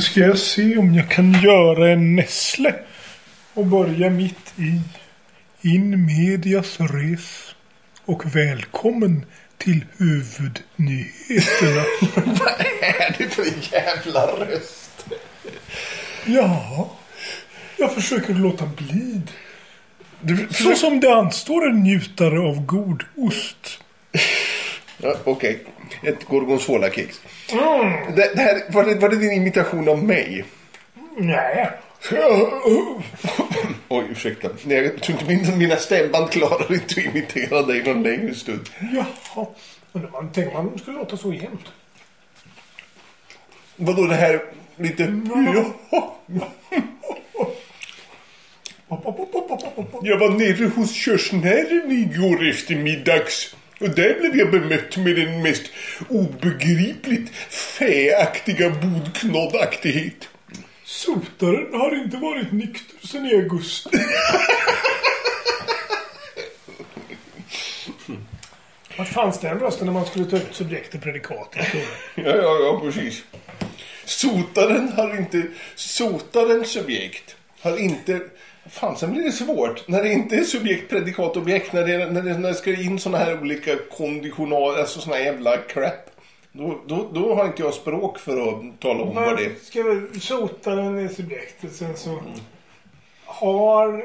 Då ska jag se om jag kan göra en nässle. Och börja mitt i. In medias res. Och välkommen till huvudnyheterna. Vad är det för jävla röst? Ja, jag försöker låta bli. Så som det anstår en njutare av god ost. Ja, Okej, ett gorgonzola-kex. Det, det här, var, det, var det din imitation av mig? Nej. Oj, ursäkta. Nej, Jag tror inte min, mina stämband klarar inte att imitera dig någon längre stund. Jaha. Men man tänkte man skulle låta så jämt. Vadå det här lite... Ja. Jag var nere hos körsnären igår eftermiddags. Och där blev jag bemött med den mest obegripligt fäaktiga bodknoddaktighet. Sotaren har inte varit nykter sedan i augusti. Vart fanns den rösten när man skulle ta ut subjekt och predikat? Ja, ja, ja, precis. Sotaren har inte... Sotarens subjekt har inte... Fan, sen blir det svårt. När det inte är subjekt, predikat, objekt. När det, när det, när det ska in såna här olika konditional... Alltså såna här jävla crap. Då, då, då har inte jag språk för att tala om vad det är. Ska väl, sotaren i subjektet. Sen så har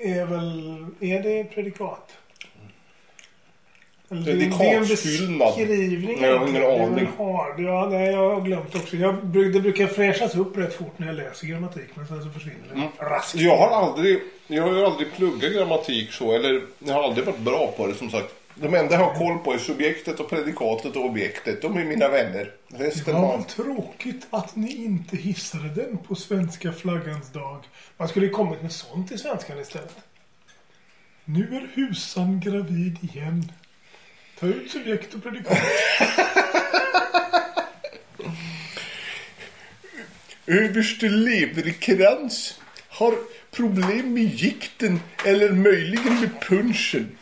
är väl... Är det predikat? Predikatsfyllnad. Det är en beskrivning. Nej, jag har ingen Det aning. Har, ja, nej, jag har glömt också. Jag, det brukar fräschas upp rätt fort när jag läser grammatik. Men sen så försvinner det Mm. raskt. Jag har aldrig... Jag har aldrig pluggat grammatik så. Eller jag har aldrig varit bra på det som sagt. De enda jag har koll på är subjektet och predikatet och objektet. De är mina vänner. Resten Ja, vad tråkigt att ni inte hissade den på svenska flaggans dag. Man skulle ju kommit med sånt i svenskan istället. Nu är husan gravid igen. Ta ut subjekt och predikat. Överste leverkrans har problem med gikten eller möjligen med punchen.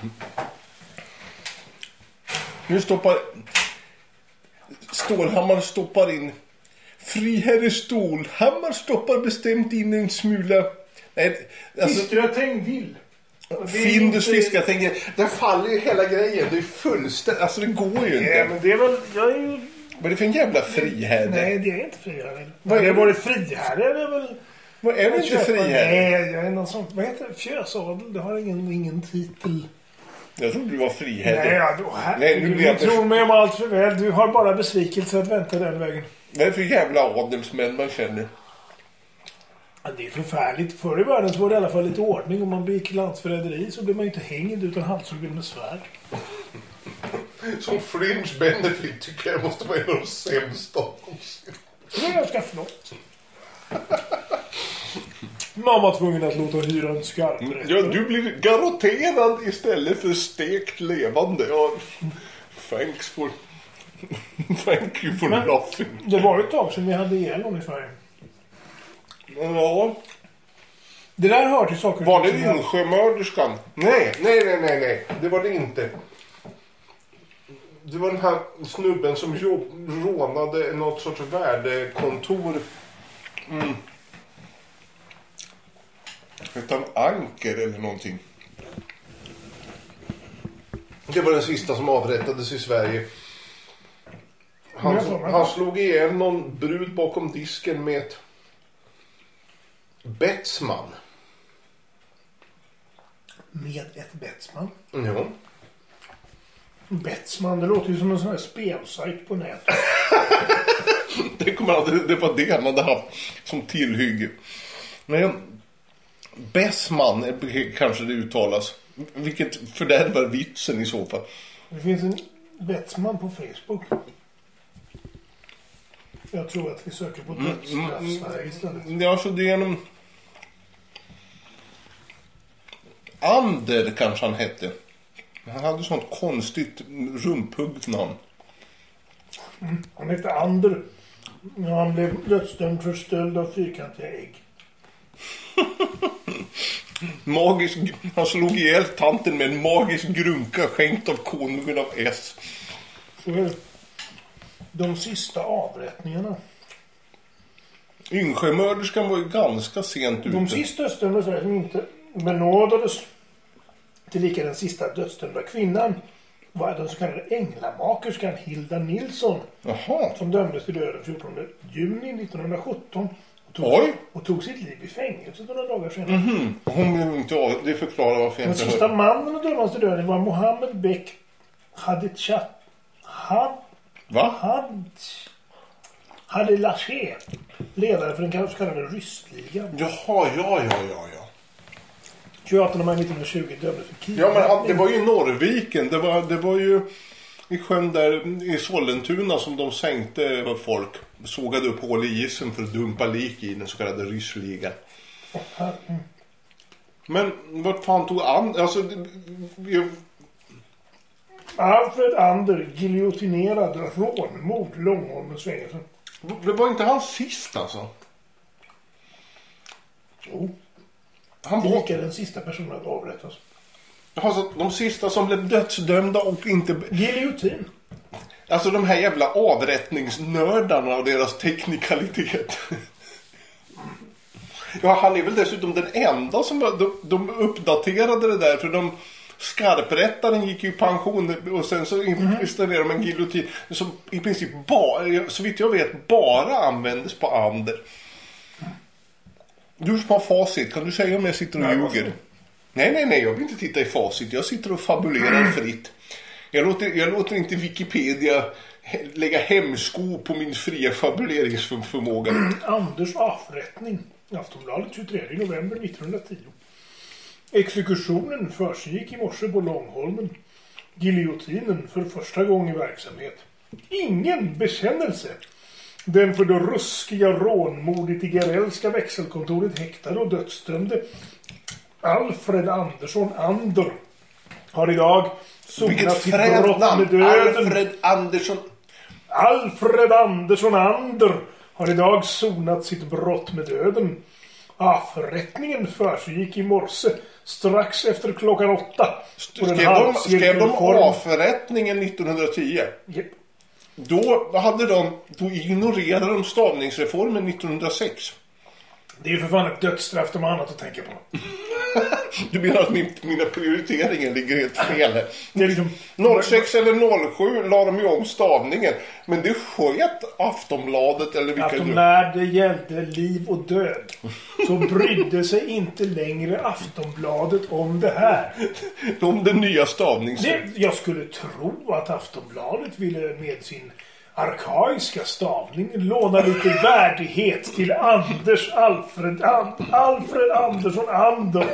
Mm. Nu stoppar... Stålhammar stoppar in... Friherre Stålhammar stoppar bestämt in en smula... Nej, alltså... Fiskgratäng vill. Findus fisk, jag tänker, där faller ju hela grejen. Det är fullständigt, alltså det går ju Nej, inte. men det är väl... Jag är ju... Vad är det för en jävla friherre? Nej, det är inte friherre. Vad är det? det friherre? Är väl... Vad är det inte friherre? Nej, jag är någon sån... Vad heter det? Fjösadel? Det har ingen, ingen titel. Jag trodde du var friherre. Nej, ja, då, Nej, nu blir jag du tror mig om allt för väl. Du har bara besvikelse att vänta den vägen. Vad är det för jävla adelsmän man känner? Ja, det är förfärligt. Förr i världen så var det i alla fall lite ordning. Om man begick landsförräderi så blev man ju inte hängd utan halshuggen med svärd. Som fringe benefit tycker jag måste vara en av de sämsta någonsin. Det var ganska flott. Man var tvungen att låta hyra en skarprätt. Ja, du blir garotterad istället för stekt levande. Ja, thanks for... Thank you for Men- laughing. Det var ett tag sedan vi hade ihjäl i Sverige. Ja, Det där hör till saker var det som jag- Ringsjömörderskan? Nej, nej, nej, nej, nej. Det var det inte. Det var den här snubben som jobb, rånade något sorts värdekontor. Mm. Hette han Anker eller någonting? Det var den sista som avrättades i Sverige. Han, han slog ihjäl någon brud bakom disken med ett betsman. Med ett betsman. Ja. Betsman, det låter ju som en sån här spelsajt på nätet. Det, kommer aldrig, det var det han hade haft som tillhygge. Men Bessman kanske det uttalas. Vilket fördärvar vitsen i så fall. Det finns en betsman på Facebook. Jag tror att vi söker på dödsstraff-Sverige istället. Ja, så det är en... Ander kanske han hette. Han hade sånt konstigt rumphuggt namn. Han hette Ander. Ja, han blev dödsdömd för stöld av fyrkantiga ägg. Magisk, han slog ihjäl tanten med en magisk grunka skänkt av konungen av S. De sista avrättningarna. Yngsjömörderskan var ju ganska sent ute. De sista Sverige som inte benådades tillika den sista dödsdömda kvinnan var den så kallade änglamakerskan Hilda Nilsson Jaha. som dömdes till döden 14 juni 1917 och tog, Oj. och tog sitt liv i fängelse några dagar senare. Mm. Hon blev inte av. Det förklarar varför jag Den inte sista hörde. mannen att dömas till döden var Mohammed Bek Hadichat Had Va? Had Hadilaché ledare för den så kallade ryssligan. Jaha, ja, ja, ja, ja. 28 maj 1920 dömdes för Ja, men det kidnappning. var ju Norrviken. Det var, det var ju i sjön där i Sollentuna som de sänkte folk. Sågade upp hål i isen för att dumpa lik i den så kallade ryssligan. Men vart fan tog an... Alltså, vi- Alfred Ander giljotinerad rånmord Långholmens fängelse. det var inte han sist alltså. Jo. Han var... Lika den sista personen att avrättas. Alltså, de sista som blev dödsdömda och inte... Giljotin. Alltså de här jävla avrättningsnördarna och deras teknikalitet. Ja, han är väl dessutom den enda som... De, de uppdaterade det där för de... Skarprättaren gick ju i pension och sen så installerade de en giljotin som i princip bara, så vitt jag vet, bara användes på Ander. Du som har facit, kan du säga om jag sitter och Nej, ljuger? varsågod. Nej, nej, nej, jag vill inte titta i facit. Jag sitter och fabulerar fritt. Jag låter, jag låter inte Wikipedia lägga hämsko på min fria fabuleringsförmåga. Anders avrättning. Aftonbladet 23 november 1910. Exekutionen försiggick i morse på Långholmen. Giljotinen för första gången i verksamhet. Ingen bekännelse. Den för det ruskiga rånmordet i Gerellska växelkontoret häktade och dödsdömde Alfred Andersson Ander har idag sonat sitt brott med döden. Alfred Andersson. Alfred Andersson Ander har idag sonat sitt brott med döden. Avrättningen försiggick i morse strax efter klockan åtta. Skrev de, skrev de avrättningen 1910? Japp. Då, hade de, då ignorerade de stavningsreformen 1906. Det är ju för fan ett dödsstraff de har annat att tänka på. Du menar att min, mina prioriteringar ligger helt fel? Det är liksom... 06 eller 07 la de ju om stavningen. Men det sket Aftonbladet eller vilka Att de när det gällde liv och död så brydde sig inte längre Aftonbladet om det här. Om den nya stavnings... Det, jag skulle tro att Aftonbladet ville med sin arkaiska stavning låna lite värdighet till Anders Alfred, An, Alfred Andersson Ander.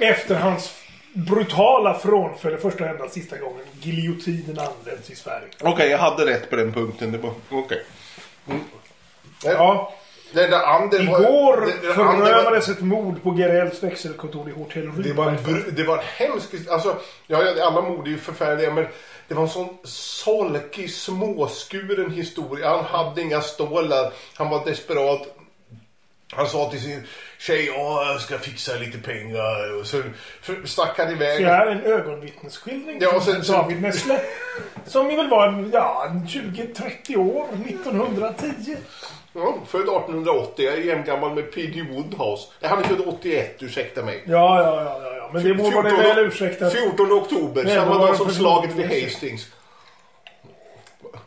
Efter hans brutala frånfälle första och enda sista gången giljotinen används i Sverige. Okej, jag hade rätt på den punkten. Det var... Okej. Mm. Ja, Det där Ander var- igår var- förövades ett mord på Gerells växelkontor i Hotell Det var, en, det var en hemsk... Alltså, ja, alla mord är ju förfärliga men det var en sån solkig, småskuren historia. Han hade inga stålar. Han var desperat. Han sa till sin tjej, ja, jag ska fixa lite pengar. Och så stack han iväg. Så det här är en ögonvittnesskildring Ja, och sen- sen- David Nessle. Som väl var en, ja, en 20-30 år, 1910. Ja, född 1880. Jag är jämngammal med P.G. Woodhouse. Nej, han är född 81, ursäkta mig. Ja, ja, ja, ja, ja. men det må vara väl ursäktat. 14 oktober, Nej, samma dag som slaget vid? Hastings.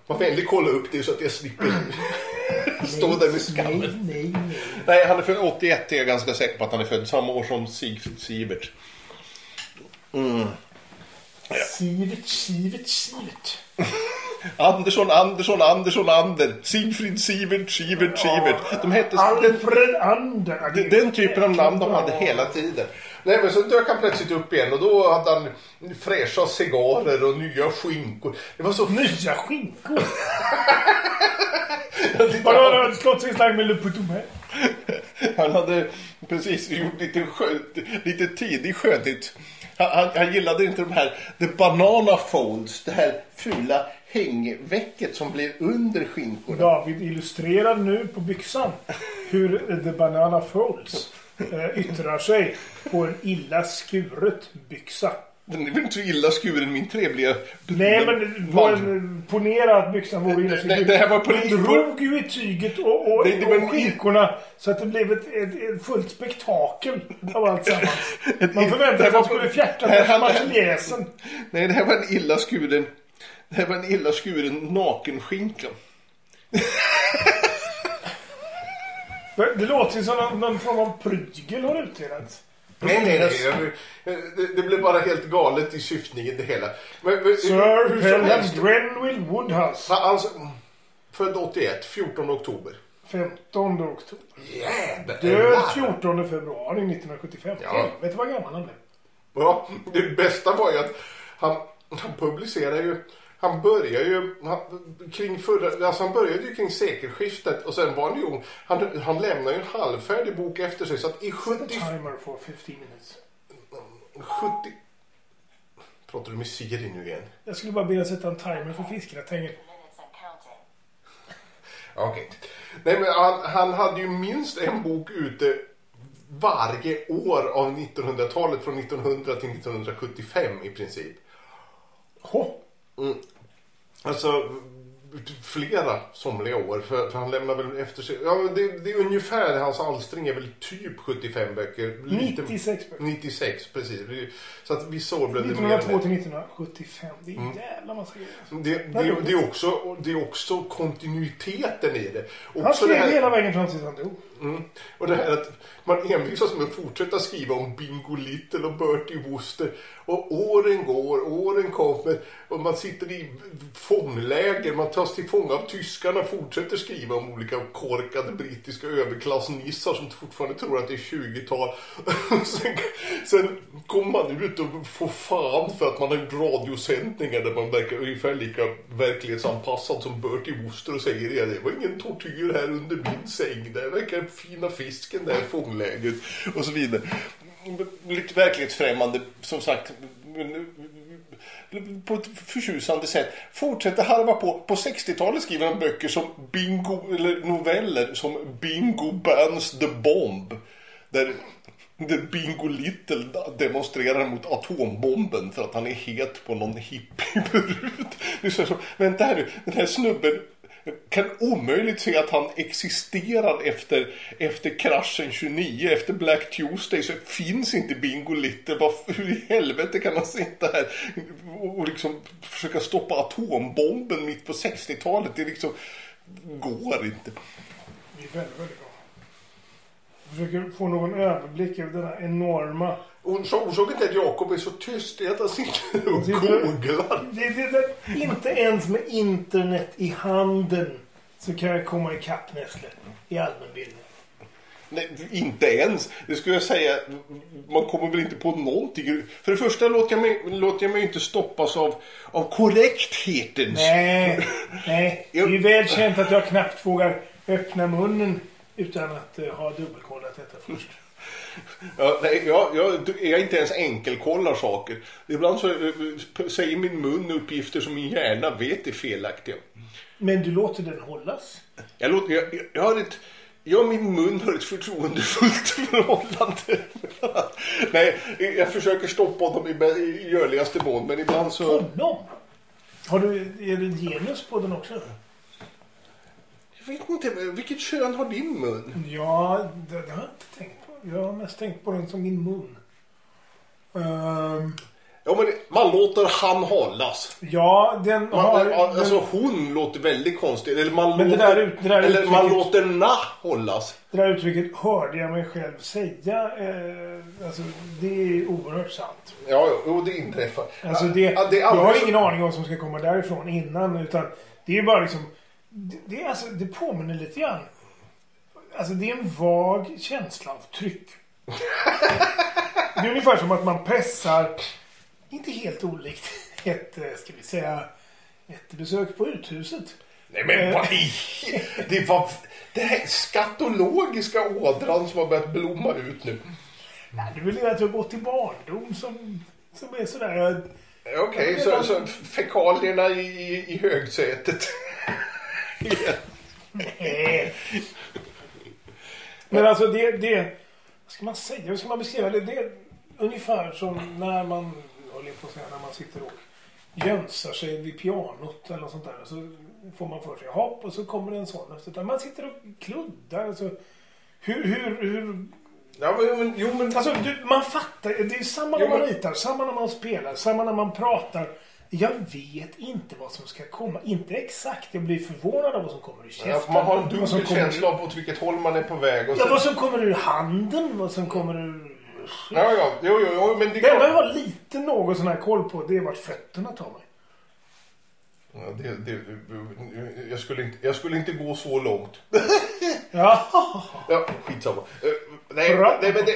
Var vänlig kolla upp det så att jag slipper stå där med skammen. Nej, nej, nej. Nej, han är född 81 är jag ganska säker på att han är född. Samma år som Sigfrid Sivert. Sivert, Sivert, Sivert. Andersson, Andersson, Andersson, Ander. Sigfrid Sivert, Sivert, Sivert. De hette... Alfred Ander. den, den typen av namn de hade hela tiden. Nej men så dök han plötsligt upp igen och då hade han fräscha cigarrer och nya skinkor. Det var så... Nya skinkor. Vadå, han- har du slått sig slag med Le Poutomé? Han hade precis gjort lite, skö, lite tidig skönhet. Han, han, han gillade inte de här the banana folds, det här fula hängväcket som blir under skinkorna. David illustrerar nu på byxan hur The Banana Folds eh, yttrar sig på en illa skuret byxa. Den är väl inte så illa skuren, min trevliga... Nej, men en, ponera att byxan vore illa Nej, det här var på- Du drog ju i tyget och, och, Det- det var- och skinkorna så att det blev ett, ett, ett fullt spektakel av alltsammans. Man förväntade sig att han skulle fjärta på marseljäsen. Nej, det här var en illa skuren... Det här var en illa skuren nakenskinka. Det låter ju som någon, någon form av prygel har utdelats. Nej, nej, nej. Det, det blev bara helt galet i syftningen det hela. Men, men, Sir Pelham helst. Grenville Woodhouse. Alltså, född 81, 14 oktober. 15 oktober. Jävlar! Död 14 februari 1975. Ja. Vet du vad gammal han blev? Ja, det bästa var ju att han, han publicerar ju han började ju han, kring förra, alltså han började ju kring sekelskiftet och sen var han ju. Han, han lämnade ju en halvfärdig bok efter sig så att i 70, Timer for 15 minutes. 70 Pratar du med Siri nu igen? Jag skulle bara vilja sätta en timer för counting. Okej. Nej men han, han hade ju minst en bok ute varje år av 1900-talet från 1900 till 1975 i princip. Ho. Alltså flera somliga år för, för han lämnar väl efter sig. Ja, det, det är ungefär hans alstring är väl typ 75 böcker. Lite- 96 böcker. 96 precis. Så att vissa år blev det mer. 1902 till 1975. Det är en jävla massa grejer. Det, det, det, är också, det är också kontinuiteten i det. Han Också det skrev här- hela vägen fram tills han dog. Mm. Och det här att man envisas med att fortsätta skriva om Bingo Little och Bertie Wooster. Och åren går, åren kommer och man sitter i fångläger. Man tas till fånga av tyskarna och fortsätter skriva om olika korkade brittiska överklassnissar som fortfarande tror att det är 20-tal. sen, sen kommer man ut och får fan för att man har gjort radiosändningar där man verkar ungefär lika verklighetsanpassad som Bertie Wooster och säger det. det var ingen tortyr här under min säng. Det verkar fina fisken där i fångläget och så vidare. Lite verklighetsfrämmande, som sagt. På ett förtjusande sätt. Fortsätter harva på. På 60-talet skriver han böcker som Bingo, eller noveller som Bingo Bands the Bomb. Där där Bingo Little demonstrerar mot atombomben för att han är het på någon hippiebrud. Det vänta här nu, den här snubben kan omöjligt se att han existerar efter, efter kraschen 29, efter Black Tuesday så finns inte Bingo Little. Varför, hur i helvete kan han sitta här och, och liksom försöka stoppa atombomben mitt på 60-talet? Det liksom går inte. Det är väldigt, väldigt bra. Jag försöker få någon överblick över den här enorma... Orsak- Orsaken till att Jakob är så tyst är att han sitter och googlar. Det, det, det, inte ens med internet i handen så kan jag komma ikapp Nästle i allmänbildning. Nej, inte ens. Det skulle jag säga. Man kommer väl inte på någonting. För det första låter jag mig, låter jag mig inte stoppas av, av korrektheten. Nej, nej. Det är ju väl känt att jag knappt vågar öppna munnen utan att eh, ha dubbelkollat detta först. Ja, nej, jag, jag, jag inte ens enkelkollar saker. Ibland så eh, säger min mun uppgifter som min hjärna vet är felaktiga. Men du låter den hållas? Jag, låter, jag, jag, har ett... Jag och min mun har ett förtroendefullt förhållande. Nej, jag försöker stoppa honom i, i görligaste mån, men ibland så... Honom? Har du, är det genus på den också? Jag vet inte, vilket kön har din mun? Ja, det, det har jag inte tänkt. Jag har mest tänkt på den som min mun. Ehm, Ja, men man låter han hållas. ja, den Man, har... alltså den, hon låter väldigt konstigt. Eller man, Men det låter, där ut- det där eller man uttrycket- låter na hållas. det där uttrycket hörde jag mig själv säga. Eh, alltså, det är oerhört sant. Ja, jo, det inträffar. Alltså det, ja, det jag har ingen aning om vad som ska komma därifrån innan. Utan det är bara liksom... Det, det, är alltså, det påminner lite grann. Alltså det är en vag känsla av tryck. Det är ungefär som att man pressar, inte helt olikt ett, eh, ska vi säga, ett besök på uthuset. Nej men vad i... Det var den här skatologiska ådran som har börjat blomma ut nu. Nej, det är väl att jag gått till barndom som, som är sådär. Jag, Okej, så, så fekalierna i, i, i högsätet. Nej. Men alltså det, det... Vad ska man säga? Hur ska man beskriva det? Det är ungefär som när man jag på att säga, när man sitter och jönsar sig vid pianot eller något sånt där. Så får man för sig, hopp och så kommer det en sån efter. Man sitter och kluddar. Alltså, hur, hur, hur... Ja, men, jo, men... Alltså, du, man fattar. Det är samma när man ritar, samma när man spelar, samma när man pratar. Jag vet inte vad som ska komma. Inte exakt. Jag blir förvånad av vad som kommer ur käften. Ja, man har en kommer känsla av åt vilket håll man är på väg. Och Ja, sen, vad som kommer ur handen, vad som kommer ur... ja, ja, jo, jo, jo, men det Det enda jag har lite något sån här koll på, det är vart fötterna tar mig. Ja, det, det, jag, skulle inte, jag skulle inte gå så långt. Ja. Ja, skitsamma. Eh, nej, nej, men det,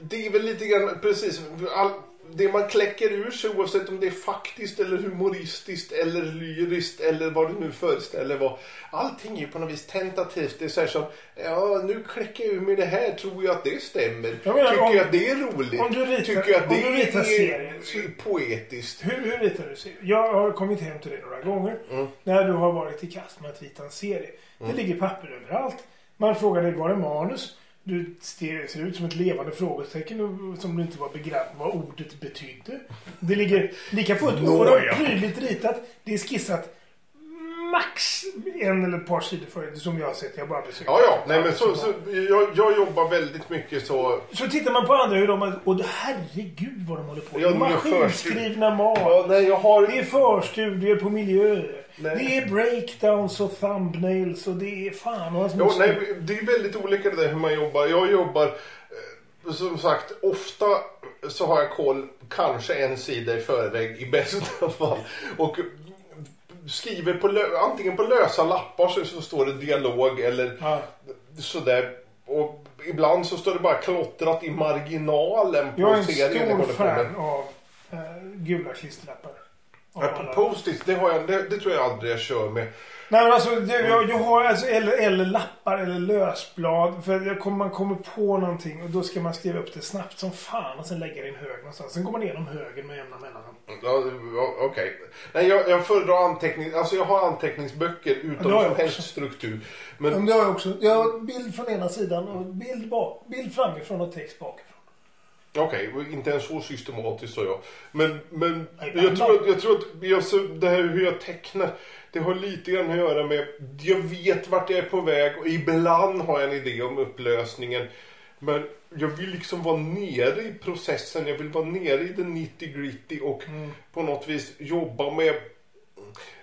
det är väl lite grann precis. All, det man kläcker ur sig oavsett om det är faktiskt eller humoristiskt eller lyriskt eller vad du nu föreställer vad. Allting är ju på något vis tentativt. Det är så här som, ja nu kläcker jag ur mig det här, tror jag att det stämmer. Jag menar, Tycker om- jag att det är roligt? om du ritar- Tycker jag att det ritar är så- poetiskt? Hur, hur ritar du serier? Jag har kommit hem till dig några gånger. Mm. När du har varit i kast med att rita en serie. Det ligger papper överallt. Man frågar dig, var är manus? Du ser, ut som ett levande frågetecken som du inte var begränsad vad ordet betydde. Det ligger lika fullt oerhört prydligt ritat. Det är skissat max en eller ett par sidor för som jag har sett. Jag bara besökt. Ja, ja. Nej, men så, så, jag, jag jobbar väldigt mycket så. Så tittar man på andra hur de. Och herregud vad de håller på. Ja, gör Maskinskrivna mat. Ja, nej, jag har... Det är förstudier på miljö. Nej. Det är breakdowns och thumbnails och det är fan och Jo, moster. nej, det är väldigt olika det där hur man jobbar. Jag jobbar, eh, som sagt, ofta så har jag koll kanske en sida i förväg i bästa fall. Och skriver på lö- antingen på lösa lappar så, så står det dialog eller Ja. sådär. Och ibland så står det bara klottrat i marginalen på Jag är en stor fan av eh, gula klisterlappar. Ja, post-its, det, har jag, det, det tror jag aldrig jag kör med. Nej men alltså, det, jag, jag har alltså eller, eller lappar eller lösblad. För jag kommer, man kommer på någonting och då ska man skriva upp det snabbt som fan och sen lägga det i en hög någonstans. Sen går man igenom högen med jämna mellanrum. Ja, ja, Okej. Nej, jag, jag föredrar anteckning, alltså jag har anteckningsböcker Ja, utan som helst struktur. Men Men det har jag också. Jag har bild från ena sidan och bild, bak, bild framifrån och text bakifrån. Okej, inte ens så systematiskt så jag. Men, men jag, tror att, jag tror att jag, så det här hur jag tecknar, det har lite grann att göra med, jag vet vart jag är på väg och ibland har jag en idé om upplösningen. Men jag vill liksom vara nere i processen, jag vill vara nere i det nitty gritty och Mm. på något vis jobba med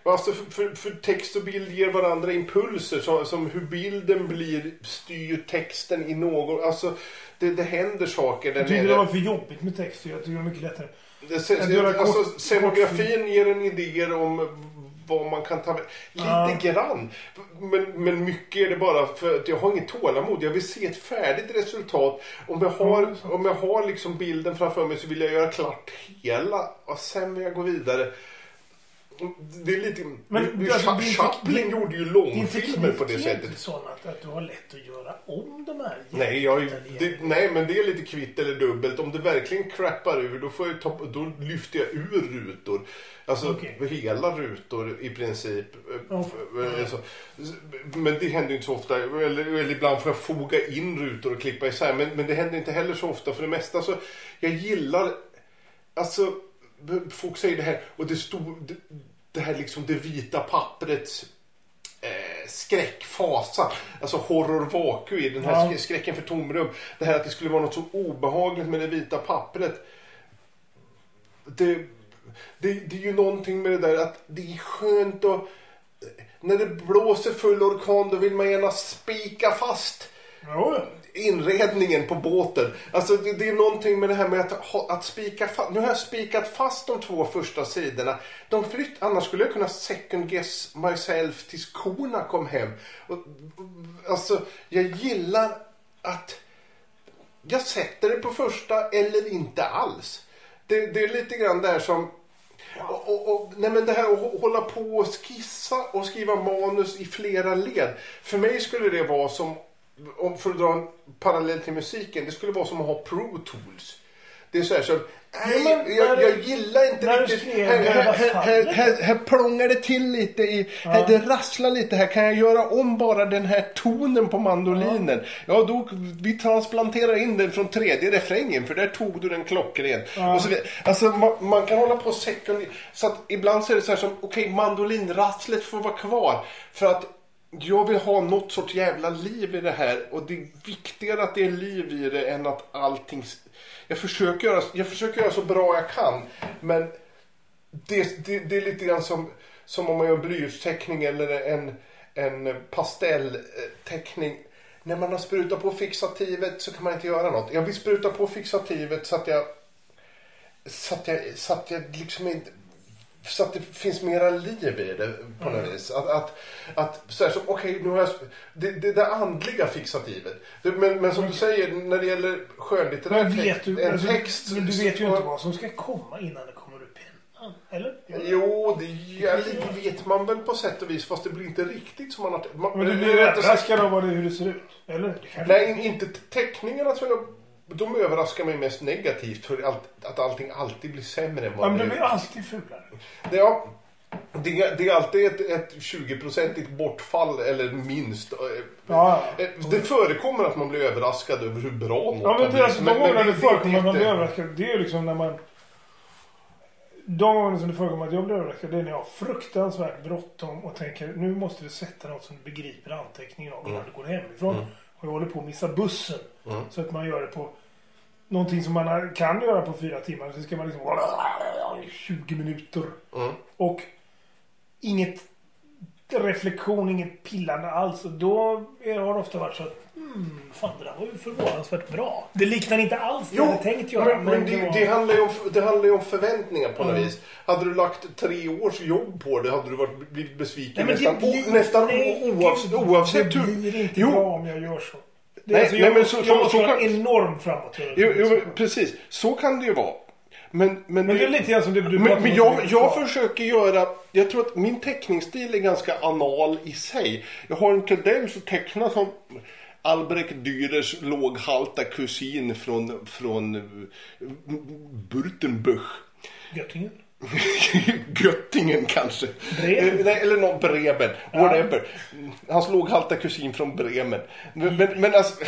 Alltså för, för, för text och bild ger varandra impulser som, som hur bilden blir styr texten i någon, alltså det, det händer saker där Jag tyckte nere. det var för jobbigt med text. Jag tycker det var mycket lättare. Det, se, alltså, kort- scenografin ger en idéer om vad man kan ta med. Lite Ja. grann. Men, men mycket är det bara för att jag har inget tålamod. Jag vill se ett färdigt resultat. Om jag har, Mm, om jag har liksom bilden framför mig så vill jag göra klart hela och sen vill jag gå vidare. Det är lite... Men, det, alltså, Cha- din- Chaplin din- gjorde ju Din långfilmer på det sättet. inte sån att, att du har lätt att göra om de här Nej, jag, det, nej, men det är lite kvitt eller dubbelt. Om det verkligen crappar ur, då, får jag ta, då lyfter jag ur rutor. Alltså Okej. hela rutor i princip. Okej. Eh, så. Men det händer inte så ofta. Eller, eller ibland får jag foga in rutor och klippa isär. Men, men det händer inte heller så ofta. För det mesta så, jag gillar, alltså, folk säger det här, och det stod, det, det här liksom det vita papprets eh, skräckfasa. Alltså horror vacui, den här Ja. sk- skräcken för tomrum. Det här att det skulle vara något så obehagligt med det vita pappret. Det, det, det är ju någonting med det där att det är skönt att... När det blåser full orkan då vill man gärna spika fast ja inredningen på båten. Alltså det, det är någonting med det här med att, att spika fast. Nu har jag spikat fast de två första sidorna. De flytt, annars skulle jag kunna second guess myself tills korna kom hem. Och, alltså jag gillar att jag sätter det på första eller inte alls. Det, det är lite grann där som och, och, och, nej men det här att hålla på och skissa och skriva manus i flera led. För mig skulle det vara som, om för att dra en parallell till musiken, det skulle vara som att ha Pro Tools. Det är så här som, nej, Ja, men jag, jag gillar inte riktigt. Här, här, här, här, plångar det till lite i, här, det rasslar lite här. Kan jag göra om bara den här tonen på mandolinen? Ja, då, vi transplanterar in den från tredje refrängen för där tog du den klockren. Och så. Alltså man, man kan hålla på och sekundera. Så att ibland så är det så här som, okej mandolinrasslet får vara kvar. För att jag vill ha något sorts jävla liv i det här och det är viktigare att det är liv i det än att allting... Jag försöker göra, jag försöker göra så bra jag kan men det, det, det är lite grann som, som om man gör blyertsteckning eller en, en pastellteckning. När man har sprutat på fixativet så kan man inte göra något. Jag vill spruta på fixativet så att jag så att jag, så att jag liksom inte så att det finns mera liv i det på något vis. Att, att, att så här, så, okej, nu har jag, det, det där andliga fixativet. Men, men som du säger, när det gäller skönlitterär text, du, en alltså, text. men du vet ju inte vad som ska komma innan det kommer ur pennan. Eller? Jo, det, ja, det vet man väl på sätt och vis, fast det blir inte riktigt som man har... Man, Men du blir överraskad av hur det ser ut. Eller? Nej, in- inte teckningarna tror jag. De överraskar mig mest negativt för allt, att allting alltid blir sämre än Ja, vad men det blir alltid fulare. Det, ja, det, det är alltid ett, ett 20-procentigt bortfall eller minst. Ja, Eh, Det förekommer att man blir överraskad över hur bra något Ja, men det är alltså, de gångerna det förekommer att man blir överraskad. Det är ju liksom när man... De gångerna som det förekommer att jag blir överraskad det är när jag har fruktansvärt bråttom och tänker nu måste du sätta något som du begriper anteckningen av innan du går hemifrån. Och jag håller på att missa bussen. Så att man gör det på någonting som man kan göra på fyra timmar. Så ska man liksom... 20 minuter. Mm. Och inget reflektion, inget pillande alls. Och då har det ofta varit så att hmm, fan det där var ju förvånansvärt bra. Det liknar inte alls det jag hade tänkt göra. men, men det, det, handlar ju om, det handlar ju om förväntningar på något vis. Hade du lagt tre års jobb på det hade du varit, blivit besviken Nej, nästan, det blir, nästan nej, oavsett, oavsett Det hur... blir inte Jo. bra om jag gör så. Det, Nej, alltså, nej, jag, men så- jag så- måste så kan- enorm framåtrörelse. Jo, jo, precis. Så kan det ju vara. Men, men, Men det är lite grann som det du Men, men jag, jag försöker göra... Jag tror att min teckningsstil är ganska anal i sig. Jag har en tendens att teckna som Albrecht Dürers låghalta kusin från, från Burtenbuch. Göttingen. Göttingen kanske. Bremen. Eh, eller någon Bremen. Whatever. Hans låghalta kusin från Bremen. Men, men, men alltså...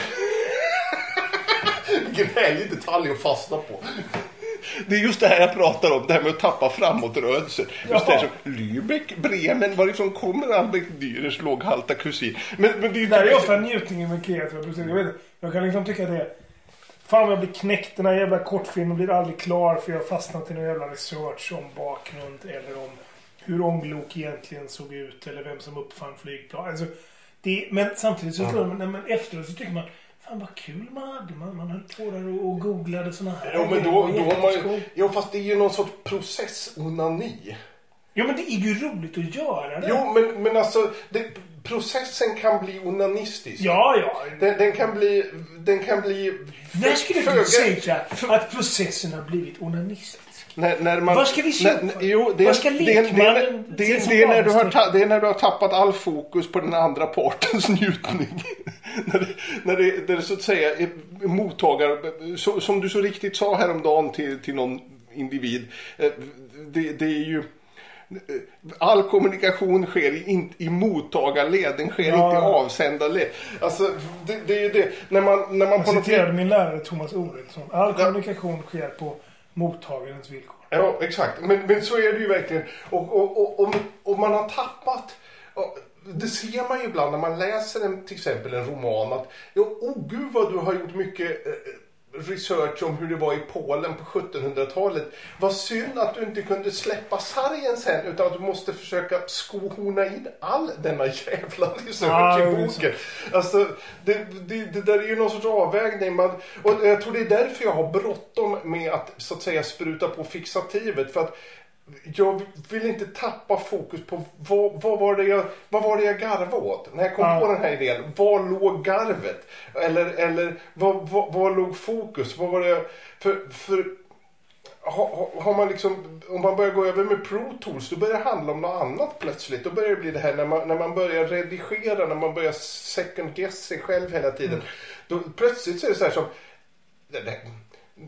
Vilken härlig detalj att fastna på. Det är just det här jag pratar om, det här med att tappa framåtrörelsen. Just det här som Lübeck, Bremen, varifrån kommer Albrecht Dürers låghalta kusin? Men, men det är ju Det här är ofta njutningen med kreativa processer. Jag, vet, jag kan liksom tycka att det är... Fan vad jag blir knäckt. Den här jävla kortfilmen blir aldrig klar för jag har fastnat i någon jävla research om bakgrund eller om hur ånglok egentligen såg ut eller vem som uppfann flygplan. Alltså, det, men samtidigt så när man efteråt så tycker man Fan vad kul man hade. Man, man höll på där och, och googlade såna här Jo, men då, då har man ju... Jo, fast det är ju någon sorts processonani. Jo men det är ju roligt att göra det. Jo, men, men alltså, det, processen kan bli onanistisk. Ja, ja. Den, den kan bli... Den kan bli... När skulle föga- du säga att processen har blivit onanistisk? När, när man, Vad ska vi se när? Jo, det, Vad ska det, det, det, lekmannen det, det, är när du har det är när du har tappat all fokus på den andra partens njutning. när, det, när, det, när det så att säga är mottagare, så, som du så riktigt sa häromdagen till, till någon individ. eh, Det, det är ju... All kommunikation sker in, i mottagarled, den sker Ja. inte i avsändarled. Alltså, det, det är ju det. När man, när man Jag på något citerade min lärare Thomas Oredsson. All kommunikation sker på mottagarens villkor. Ja, exakt. Men, men så är det ju verkligen. Och, och, och, och, och man har tappat... Och det ser man ju ibland när man läser en, till exempel en roman att ja, oh gud vad du har gjort mycket eh, research om hur det var i Polen på 1700-talet. Vad synd att du inte kunde släppa sargen sen utan att du måste försöka skohorna in all denna jävla research i boken. Alltså, det, det, det där är ju någon sorts avvägning. Man, och jag tror det är därför jag har bråttom med att så att säga spruta på fixativet. För att jag vill inte tappa fokus på vad, vad, var, det jag, vad var det jag garvade åt? När jag kom Ja. på den här idén, var låg garvet? Eller, eller vad, vad, vad låg fokus? Vad var det för, för har, har- man liksom, om man börjar gå över med Pro Tools, då börjar det handla om något annat plötsligt. Då börjar det bli det här när man, när man börjar redigera, när man börjar second guess sig själv hela tiden. Då, plötsligt så är det så här som, det, det,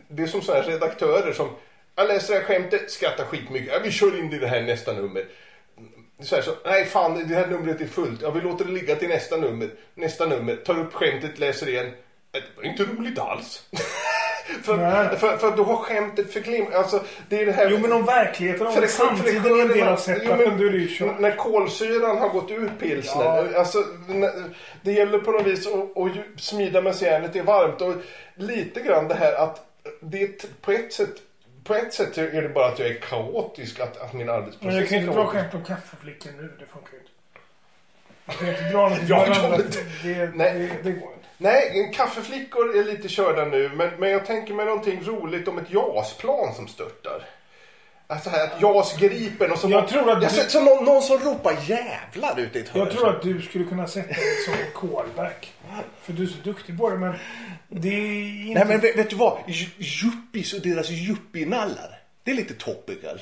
det är som sådana här redaktörer som, jag läser det här skämtet, skrattar skitmycket, ja, vi kör in det i det här nästa nummer. Så här, så, nej fan det här numret är fullt, ja vi låter det ligga till nästa nummer. Nästa nummer, tar upp skämtet, läser igen. Det var inte roligt alls. för, för, för då har skämtet förglimt. Alltså, det är det här... Jo, men om verkligheten, om samtiden är en del av setupen, då är det ju kört. När kolsyran har gått ur pilsner. Ja. Alltså, det gäller på något vis att, att smida medan järnet är varmt. Och lite grann det här att det på ett sätt på ett sätt är det bara att jag är kaotisk, att, att min Men arbetsprocess jag kan inte dra skämt om kaffeflickor nu, det funkar ju inte. Jag kan inte dra något Ja, ja, ja, men- det, det, Nej. det, det går inte. Nej, kaffeflickor är lite körda nu, men, men jag tänker mig någonting roligt om ett JAS-plan som störtar. Alltså här, att JAS gripen och så, Jag någon, tror att jag du- ser- så någon, någon som ropar jävlar ut i ett hörn. Jag tror att du skulle kunna sätta dig som callback. För du är så duktig på det, men det är inte... Nej men vet, vet du vad? Yuppies och deras yuppie-nallar. Det är lite topical.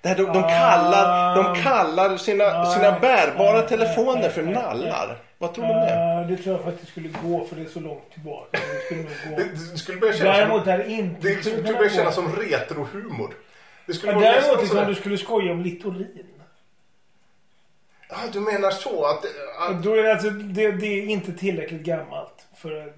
Det här, de, de, kallar, de kallar sina, sina bärbara telefoner för nallar. Vad tror du om det? Eh, det tror jag faktiskt skulle gå, för det är så långt tillbaka. Det skulle gå. Det, det skulle börja kännas Däremot som, är det inte... det skulle börja kännas som retrohumor. Det skulle Ja, Däremot liksom, om du skulle skoja om Littorin. Ja, du menar så att... att Då är det, alltså, det, det är inte tillräckligt gammalt. För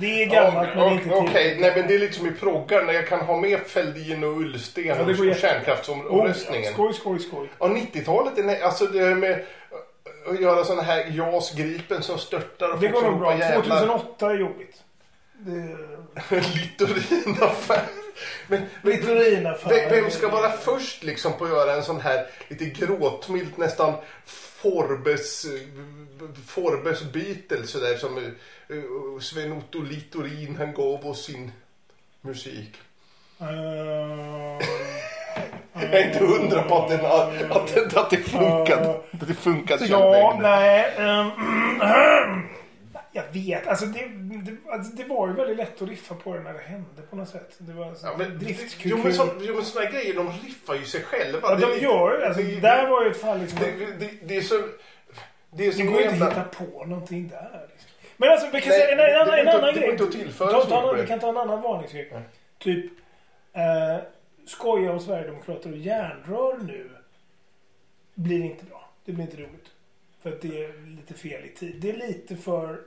det är gammalt, men det är inte Okej, tillräckligt. nej men det är lite som i proggar när jag kan ha med Fälldin och Ullsten Ja, och kärnkraftsomröstningen. Oh, skoj, skoj, skoj. Och 90-talet, är alltså det här med att göra sådana här JAS Gripen som störtar och Det går nog bra. jävlar. 2008 är jobbigt. Det... Littorin-affär. Men, vem, ska vara först liksom på att göra en sån här lite gråtmilt nästan Forbes, eh, Forbes Beatles sådär som eh, eh, Sven-Otto Littorin han gav oss sin musik. Eh, Jag är inte hundra på att, den, att, att, att det funkade. Att det funkade Ja, nej. ehm, jag vet. Alltså det, det, alltså det var ju väldigt lätt att riffa på det när det hände på något sätt. Det var alltså Ja, men, driftkul. jo, men, så, jo, men såna grejer, de riffar ju sig själva. Ja, Det- de gör ju alltså, det- Där var ju ett fall liksom. Det, det, det är så... Det är Det så går ju inte att hitta på någonting där. Liksom. Men alltså, vi kan Nej, säga en, det- en, det annan- en annan det går grej. inte att tillföra Ta, ta, vi det. kan ta en annan varningsgrej. Typ, eh, skoja om Sverigedemokrater och järnrör nu blir inte bra. Det blir inte roligt. För att det är lite fel i tid. Det är lite för...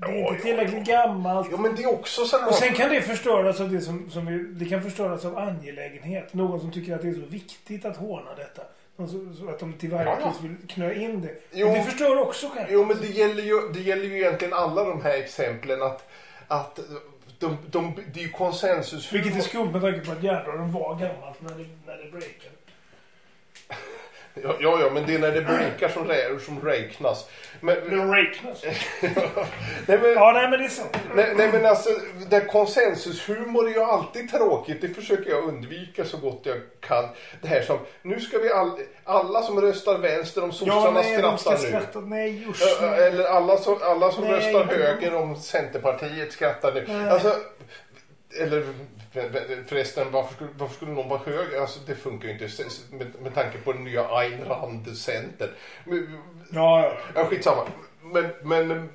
Det är Ja, inte ja, tillräckligt gammalt. Ja, men det är också så här... Och sen kan det förstöras av det som, som vi, det kan förstöras av angelägenhet. Någon som tycker att det är så viktigt att håna detta. Så, så att de till varje pris vill knö in det. Jo. Och det förstör också själv. Jo, men det gäller, ju, det gäller ju egentligen alla de här exemplen att... att de, de, det är ju konsensus. Vilket är skumt med tanke på att järnrören var gammalt när det, när det breakade. Ja, ja, ja, men det är när det breakar som, rä, som räknas. Men, Det räknas. nej, men, Ja, nej men det är sant. nej, nej, men alltså, det konsensushumor är ju alltid tråkigt. Det försöker jag undvika så gott jag kan. Det här som, nu ska vi all, alla som röstar vänster om Ja, sossarna nej, ska skrattar nu. skratta. Nej, usch. Ö- Eller alla som, alla som Nej, röstar höger om Centerpartiet skrattar nu. Nej. Alltså, eller förresten, varför skulle, varför skulle någon vara höger? Alltså, det funkar ju inte med, med tanke på den nya Ayn Rand-center. Men- Ja, ja. Skitsamma. Men, men,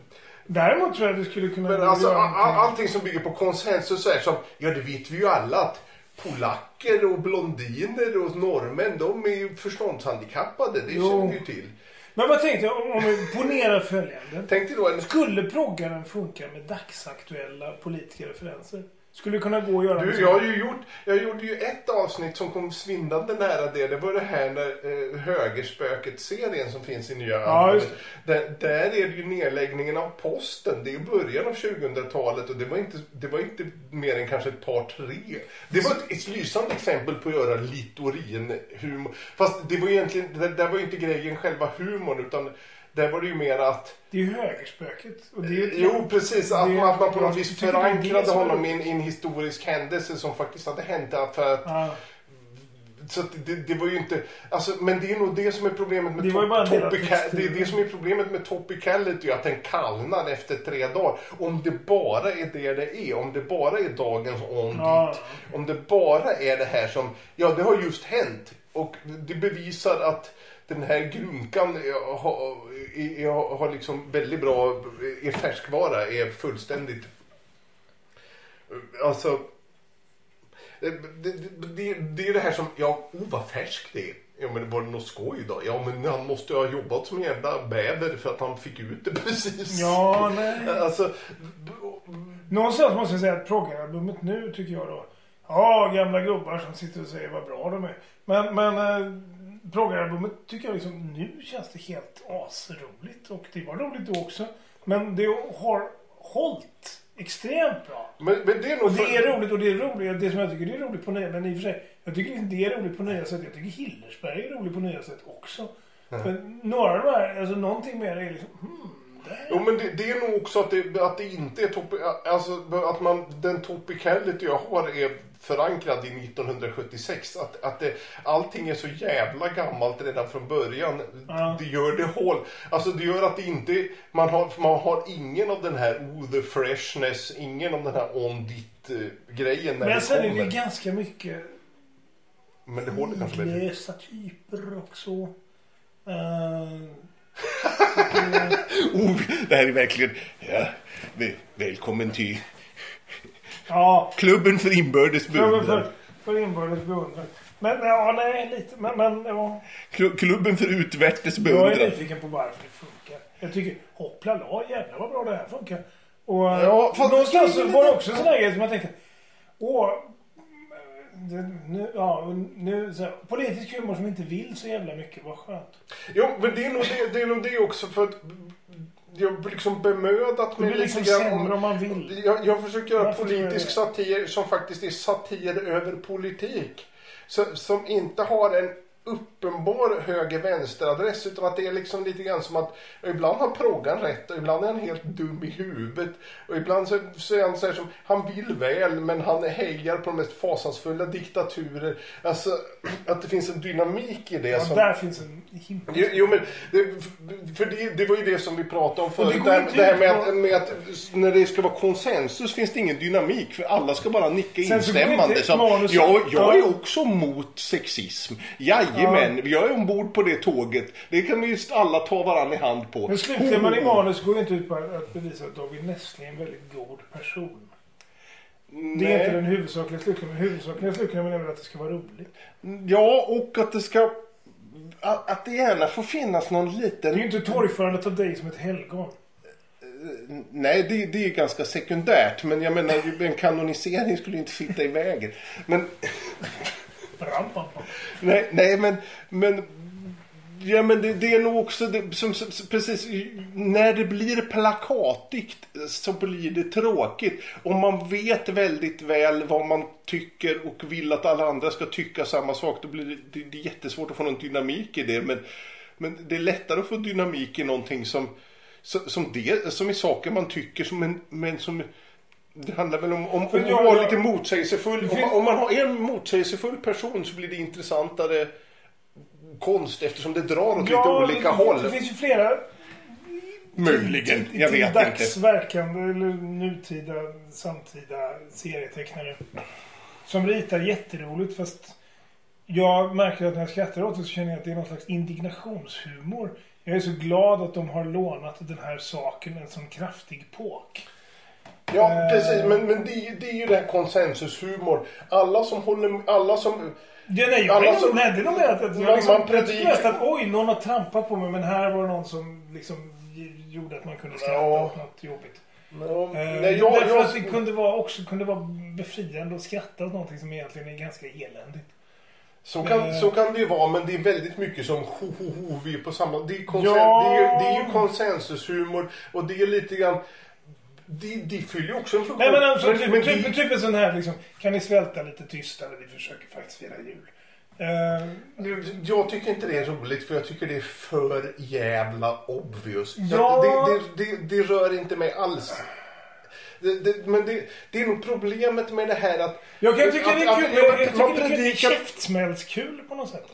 Däremot tror jag det skulle kunna men alltså, all, allting som bygger på konsensus är som, ja det vet vi ju alla att polacker och blondiner och norrmän, de är ju förståndshandikappade. Det Jo. känner vi ju till. Men vad tänkte jag om, om vi ponerar följande. Tänk dig då en Skulle proggaren funka med dagsaktuella politiska referenser? Skulle kunna gå att göra Du, jag, har ju gjort, jag gjorde ju ett avsnitt som kom svindlande nära det. Det var det här när eh, Högerspöket-serien som finns i nya Ja, Där, där är det ju nedläggningen av posten. Det är början av 2000-talet och det var, inte, det var inte mer än kanske ett par, tre. Det var ett, ett lysande exempel på att göra Littorin-humor. Fast det var egentligen, det där var ju inte grejen själva humorn utan där var det ju mer att Det är ju högerspöket. Och det är ju Jo, precis. Att, man, att man på något vis förankrade honom i en, historisk händelse som faktiskt hade hänt. För att, Ja. så det, det var ju inte... Alltså, men det är nog det som är problemet med topica- texturen. Det är det som är problemet med topicality, att den kallnar efter tre dagar. Om det bara är det det är, om det bara är dagens on Ja. dit, om det bara är det här som, ja det har just hänt. Och det bevisar att den här grunkan har, har liksom väldigt bra, är färskvara, är fullständigt... Alltså, Det, det, det, det är det här som, ja, oh vad färsk det är. Ja men var det något skoj då? Ja men han måste ju ha jobbat som en jävla bäver för att han fick ut det precis. Ja, nej. Alltså, Någonstans måste jag säga att proggalbumet nu tycker jag då. Ja, gamla gubbar som sitter och säger vad bra de är. Men, men äh, proggalbumet tycker jag liksom nu känns det helt asroligt. Och det var roligt då också. Men det har hållit extremt bra. men, men det är Och det för- är roligt och det är roligt. Det som jag tycker det är roligt på nya, men i och för sig. Jag tycker inte det är roligt på nya sätt. Jag tycker Hillersberg är rolig på nya sätt också. Men några av de här, alltså någonting mer är liksom, hmm. Jo men det, det är nog också att det, att det inte är topi, alltså att man, den topicality jag har är förankrad i 1976. Att, att det, allting är så jävla gammalt redan från början. Ja. Det gör det håll. Alltså det gör att det inte, man har, man har ingen av den här oh the freshness, ingen av den här on dit eh, grejen när Men det sen är det ganska mycket Men det håller kanske väldigt lösa typer också. Uh, Oh, det här är verkligen... Ja, väl- välkommen till ja, klubben för inbördes för, beundran. för, för inbördes beundran. Men ja, nej, lite. Men, men ja, Klu- Klubben för utvärtes jag är beundran. nyfiken på varför det funkar. Jag tycker hoppla la, jävlar vad bra det här funkar. Och Ja, fast- någonstans så var det också en sån där grej som jag tänkte, åh, det, nu, ja, nu, så, här, politisk humor som inte vill så jävla mycket, vad skönt. Jo, men det är nog det, det, är nog det också för att jag har liksom bemödat mig liksom lite grann sämre om man vill. Jag, jag försöker göra politisk satir som faktiskt är satir över politik. Så, som inte har en uppenbar höger-vänster-adress utan att det är liksom lite grann som att ibland har proggan rätt och ibland är han helt dum i huvudet och ibland så, så är han så här som han vill väl men han hejar på de mest fasansfulla diktaturer. Alltså att det finns en dynamik i det Ja, som... där finns en himla... Jo, jo men det, för det, det var ju det som vi pratade om förut. det Det, här- med att, med att när det ska vara konsensus finns det ingen dynamik för alla ska bara nicka Sen så instämmande. inte Så, manus- jag, jag är också mot sexism. Jajamän, jag är ombord på det tåget. Det kan vi just alla ta varann i hand på. Men slutklämmen i manus går ju inte ut på att bevisa att David Nessling är en väldigt god person. Det är Nej. inte den huvudsakliga slutklämmen. Huvudsakliga slutklämmen är väl att det ska vara roligt. Ja, och att det ska... Att det gärna får finnas någon Det är liten... ju inte torgförandet av dig som ett helgon. Nej, det, det är ganska sekundärt. Men jag menar, en kanonisering skulle ju inte sitta i vägen. Men... Nej, nej men, men, ja, men det, det är nog också det, som, som, precis när det blir plakatigt så blir det tråkigt. Om man vet väldigt väl vad man tycker och vill att alla andra ska tycka samma sak då blir det, det, det är jättesvårt att få någon dynamik i det. Men, men det är lättare att få dynamik i någonting som, som, som, det, som är saker man tycker som en, men som det handlar väl om, om, om att vara lite motsägelsefull. Om om man har en motsägelsefull person så blir det intressantare konst eftersom det drar åt lite olika det, håll. Det finns ju flera Möjligen, jag vet inte. verkande eller nutida, samtida serietecknare som ritar jätteroligt fast jag märker att när jag skrattar åt det så känner jag att det är någon slags indignationshumor. Jag är så glad att de har lånat den här saken en sån kraftig påk. Ja, precis. Men, men det, är- det är ju det här konsensushumor. Alla som håller... Alla som... Ja, nej, jag Alla som- nej, det är nog mer att, att Man- jag, liksom, man jag predikar- mest att oj, någon har trampat på mig men här var det någon som liksom gjorde att man kunde skratta Ja. åt något jobbigt. Ja, Eh, nej, jag, därför jag, att det kunde vara, också kunde vara befriande att skratta åt någonting som egentligen är ganska eländigt. så, kan, Eh. så kan det ju vara, men det är väldigt mycket som ho, ho, ho, vi är på samma... Det är, konsen, Ja. det är, det är ju konsensushumor och det är lite grann... Det, det fyller ju också en funktion. Nej men alltså, Men- typ, men typ, det- typ en sån här liksom, kan ni svälta lite tystare? Vi försöker faktiskt fira jul. Eh, Jag tycker inte det är roligt för jag tycker det är för jävla obvious. Ja. Det, det, det, det rör inte mig alls. Det, det, men det, det är nog problemet med det här att... jag kan tycka att- det är att- kul, ja, jag, jag man tycker det är käftsmällskul på något sätt.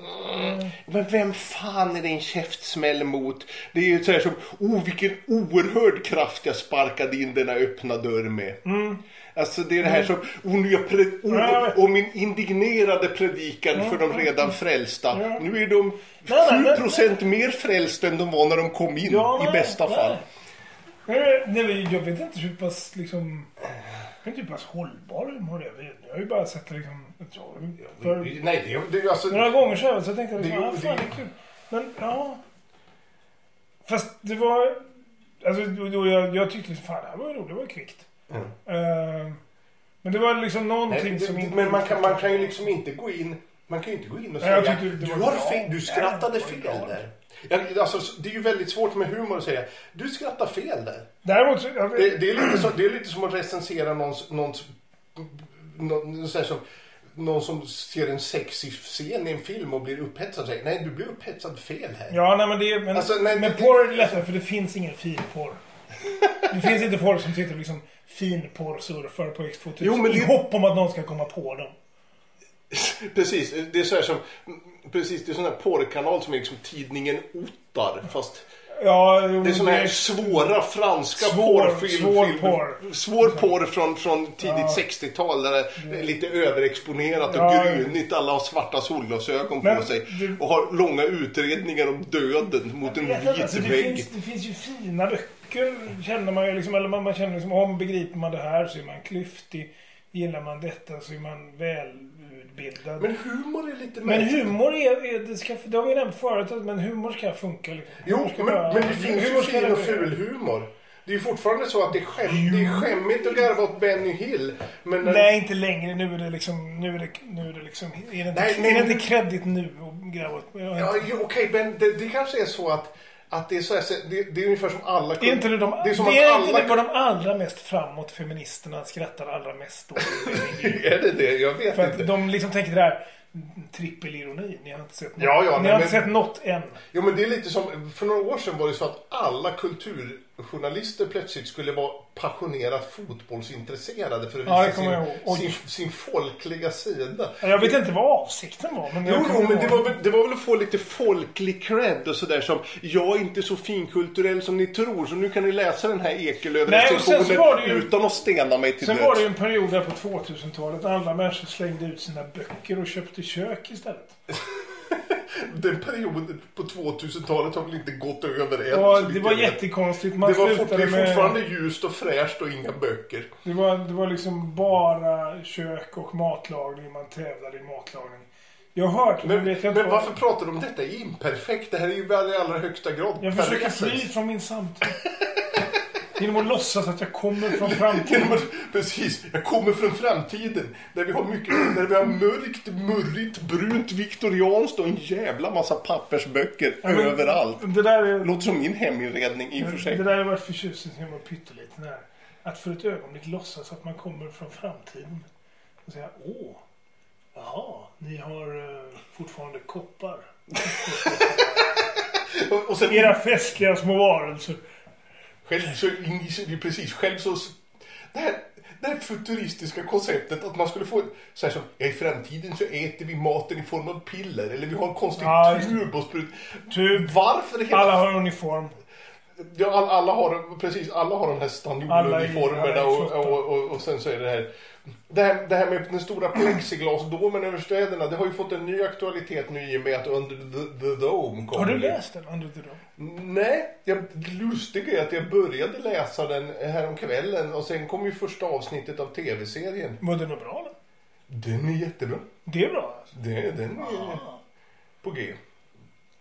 Men vem fan är det en käftsmäll mot? Det är ju så här som, oh vilken oerhörd kraft jag sparkade in denna öppna dörr med. Alltså det är det här som, oh, nu jag pred, Mm. Oh, och min indignerade predikan för de redan frälsta. Nu är de Nej, nej, 7% mer frälsta än de var när de kom in i bästa fall. Nej, nej, men jag vet inte hur pass liksom... Det är inte pass hållbar humor. Jag vet. Jag har ju bara sett det liksom... jag- För Nej, det, är- det, är alltså, några gånger så, så tänkte jag liksom, Det är ah, fan det det är är kul. Men ja. Fast det var... Alltså då, jag, jag tyckte fan det här var roligt. Det var kvickt. Mm. Eh, men det var liksom någonting Nej, det, som inte... men man kan, man kan ju liksom inte gå in man kan ju inte gå in och Nej, jag säga tyckte det du, var har fel, du skrattade Nej, det fel där. Alltså, det är ju väldigt svårt med humor att säga du skrattar fel där. Däremot. Jag, Det, det, är, lite så, det är lite som att recensera någons, någons, någon, så som, någon som ser en sexig scen i en film och blir upphetsad säger nej du blir upphetsad fel här. Ja, nej men det är... Men, Alltså, nej, men det- porr är det lättare för det finns ingen finporr. Det finns inte folk som sitter och liksom finporrsurfar på X2000 Jo, men i det- hopp om att någon ska komma på dem. Precis, det är så här som, precis det är sån här porrkanal som är liksom tidningen Ottar fast Ja, Det är såna här svåra franska Svår- porrfilm. svår porr. Svår porr från, från tidigt Ja. 60-tal där det är lite överexponerat och Ja. grynigt. Alla har svarta solglasögon Men på sig. Och har långa utredningar om döden mot en vit alltså, det, vägg. finns, det finns ju fina böcker känner man ju liksom, eller man, man känner liksom om begriper man det här så är man klyftig. Gillar man detta så är man välutbildad. Men, Men humor är lite men märkligt. humor är, är det, ska, det har vi nämnt förut, men humor ska funka. Liksom. Jo, ska men, vara- men det finns ju fin och ful humor. Det är fortfarande så att det är, skäm, det är skämmigt att garva åt Benny Hill. Men när, Nej, inte längre. Nu är det liksom... Nu är det, nu är det liksom... Är det inte, Nej, är det inte nu- kreddigt nu att gräva åt? Ja, okej, men det, det kanske är så att, att det är så här, det, det är ungefär som alla... Är inte det de, det är som det är alla... inte det vad de allra mest framåt feministerna skrattar allra mest åt? är det det? Jag vet För inte. att de liksom tänker det här trippelironi. Ni har inte sett något, Ja, ja, ni nej, har inte men- sett något än. Jo men det är lite som, för några år sedan var det så att alla kulturjournalister plötsligt skulle vara passionerat fotbollsintresserade för att Ja, visa sin, sin, sin folkliga sida. Jag vet inte vad avsikten var. Men Jo, jo, men det var, väl, det var väl att få lite folklig cred och sådär som jag är inte så finkulturell som ni tror så nu kan ni läsa den här Ekelöf-recensionen ju- utan att stena mig till Sen döds. var det ju en period där på 2000-talet när alla människor slängde ut sina böcker och köpte kök istället. Den perioden på 2000-talet har väl inte gått över än. Ja, det var jättekonstigt. Man Det var fort, slutade det är med... fortfarande ljust och fräscht och inga böcker. Det var, det var liksom bara kök och matlagning. Man tävlade i matlagning. Jag har hört, men, Men, men varför pratar du om detta imperfekt? Det här är ju i allra högsta grad Jag försöker fly från min samtid. Genom att låtsas att jag kommer från framtiden. Att- Precis, jag kommer från framtiden. Där vi har mycket, där vi har mörkt, murrigt, brunt, viktorianskt och en jävla massa pappersböcker Ja, överallt. Det där är... Låter som min heminredning i och för sig. Det där har varit förtjusning som jag pytteliten här. Att för ett ögonblick låtsas att man kommer från framtiden. Och säga åh, jaha, ni har uh, fortfarande koppar. Och, och sen, Era festliga små varelser. Själv så, det är precis, själv så, det här, det här futuristiska konceptet att man skulle få, så här som, ja, i framtiden så äter vi maten i form av piller eller vi har en konstig Ja, tub och sprut. Typ, Varför hela alla har uniform. Ja, all, alla har precis, alla har de här är och, och, och, och sen så är det här det här, det här med den stora plexiglasdomen över städerna, det har ju fått en ny aktualitet nu i och med att Under the, the Dome kommer. Har du läst den? Under the Dome? Nej, jag, lustiga är att jag började läsa den häromkvällen och sen kom ju första avsnittet av tv-serien. Var det något bra eller? Den är jättebra. Det är bra alltså. Det, den är på G.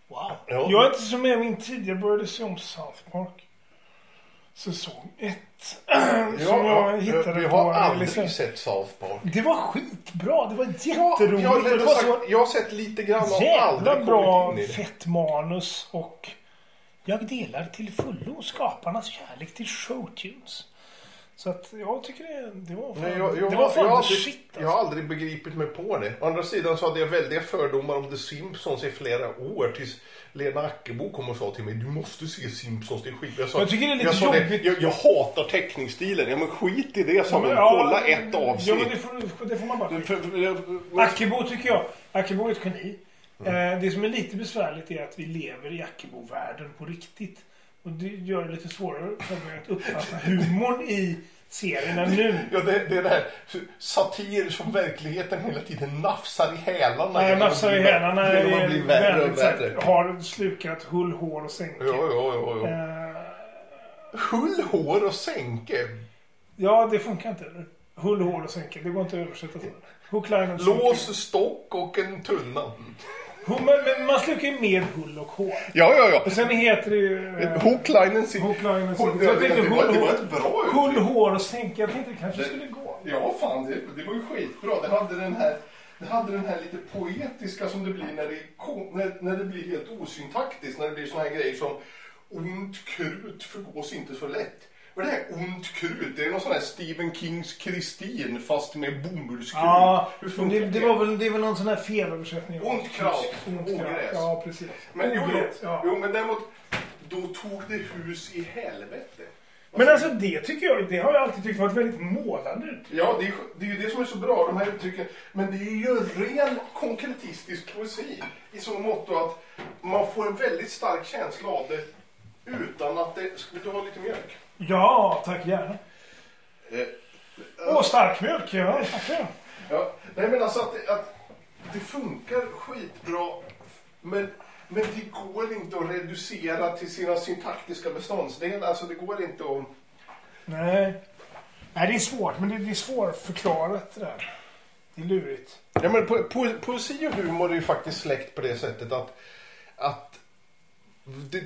Wow. Ja. Jag är inte så med min tid. Jag började se om South Park. Säsong ett. som jag hittade vi på har aldrig liksom. sett South Park. Det var skitbra. Det var Ja, jätteroligt. jag, det var så jag har sett lite grann och jävla bra fett manus och jag delar till fullo skaparnas kärlek till showtunes. Så att jag tycker det, det var fan, Nej, jag, jag, det var fan jag, aldrig, shit jag alltså. har aldrig begripit mig på det. Å andra sidan så hade jag väldiga fördomar om The Simpsons i flera år tills Lena Ackebo kom och sa till mig du måste se Simpsons, det är skit. Jag, sa, Jag tycker det är lite jag, sa det, jobbigt. jag, jag hatar teckningsstilen. Ja men skit i det sa men hon. ja, Kolla ett avsnitt. Ja men det får, det får man bara För- för- Ackebo tycker jag. Ackebo är ett geni. Mm. Eh, det som är lite besvärligt är att vi lever i Ackebo-världen på riktigt. Och det gör det lite svårare för mig att uppfatta humorn i serierna nu. Ja, det, det är det här satir som verkligheten hela tiden nafsar i hälarna. Att nafsar i hälarna genom att är bli värre och värre. har slukat hull, hår och sänke. Ja, ja, ja, ja. Eh, Hull, hår och sänke. ja, det funkar inte? Hull, hår och sänka. Det går inte att översätta så. Lås, stock och en tunna. Hull, men, man slukar ju med hull och hår. Ja, ja, ja. Och sen heter det ju... eh, Hooklinen sin... Hook, line and Hook- sinker. Så jag tänkte det var- hull, det ett bra Hull, uttryck. hår och sänka. Jag tänkte det kanske skulle gå. Ja, fan, det, det var ju skitbra. Det hade den här, det hade den här lite poetiska som det blir när det, när, när det blir helt osyntaktiskt. När det blir såna här grejer som ont krut förgås inte så lätt. Vad är det här ont krut? Det är någon sån här Stephen Kings Kristin fast med bomullskrut. Ja, Hur det, det, var väl, det är väl någon sån här felöversättning. Ont kraut, ogräs. Ja, precis. Men jo, ja. jo, men däremot, då tog det hus i helvete. Men alltså det tycker jag, det har jag alltid tyckt varit väldigt målande. Ja, det är, det är ju det som är så bra, de här uttrycken. Men det är ju ren konkretistisk poesi. I så mått att man får en väldigt stark känsla av det utan att det... Vill du ha lite mjölk? Ja, tack gärna. Eh, Åh, starkmjölk. Ja, tackar. ja. Nej, men alltså att, det- att det funkar skitbra. Men, men det går inte att reducera till sina syntaktiska beståndsdelar. Alltså det går inte att... Nej. Nej, det är svårt, men det, det är svårförklarat det där. Det är lurigt. Ja, men po po poesi och humor är ju faktiskt släkt på det sättet att, att det,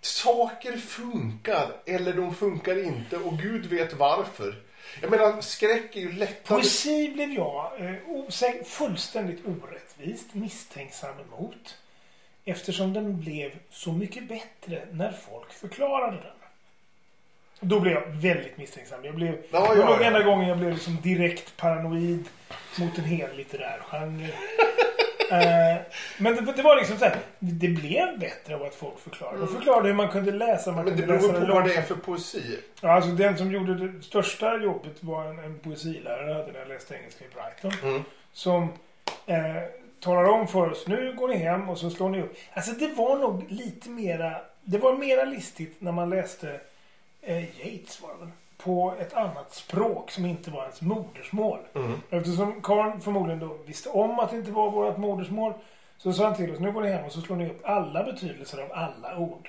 saker funkar eller de funkar inte och Gud vet varför. Jag menar, skräck är ju lättare. Poesi blev jag eh, fullständigt orättvist misstänksam emot. Eftersom den blev så mycket bättre när folk förklarade den. Då blev jag väldigt misstänksam. Jag blev, Ja, ja, ja. enda gången jag blev liksom direkt paranoid mot en hel litterär genre. Eh, men det, det var liksom så här, det blev bättre av att folk förklarade. De förklarade hur man kunde läsa. Man Men det beror läsa på vad det är för poesi. Ja, alltså den som gjorde det största jobbet var en, en poesilärare när jag läste engelska i Brighton. Mm. Som eh, talar om för oss, nu går ni hem och så slår ni upp. Alltså det var nog lite mera, det var mera listigt när man läste eh, Yates var det väl, på ett annat språk som inte var ens modersmål. Mm. Eftersom Karl förmodligen då visste om att det inte var vårt modersmål så sa han till oss, nu går ni hem och så slår ni upp alla betydelser av alla ord.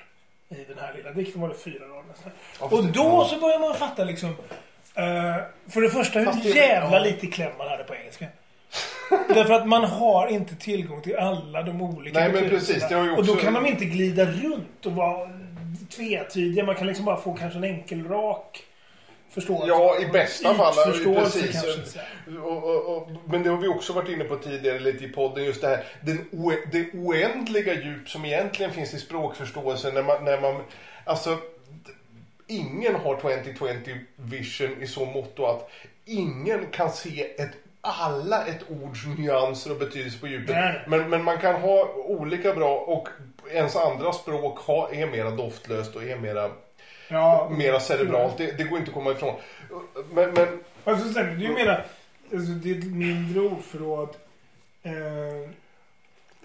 I den här lilla dikten var det fyra rader nästan. Ja, Och då så börjar man fatta liksom eh, För det första hur det- jävla ja. lite kläm man hade på engelska. Därför att man har inte tillgång till alla de olika Nej, men precis, det har ju Och då också- kan de inte glida runt och vara tvetydiga. Man kan liksom bara få kanske en enkel rak förståelse. Ja, i bästa fall. Precis. Och, och, och, men det har vi också varit inne på tidigare lite i podden. Just det här den oe, det oändliga djup som egentligen finns i språkförståelse. När man, när man, alltså, ingen har 2020 vision i så mått att ingen kan se ett alla ett ords nyanser och betydelse på djupet. Nej. Men, men man kan ha olika bra och ens andra språk ha, är mera doftlöst och är mera, Ja, mera cerebralt. Det, det går inte att komma ifrån. Men, men Alltså, sen, det ju mera, alltså, det är ett mindre ordförråd. Eh,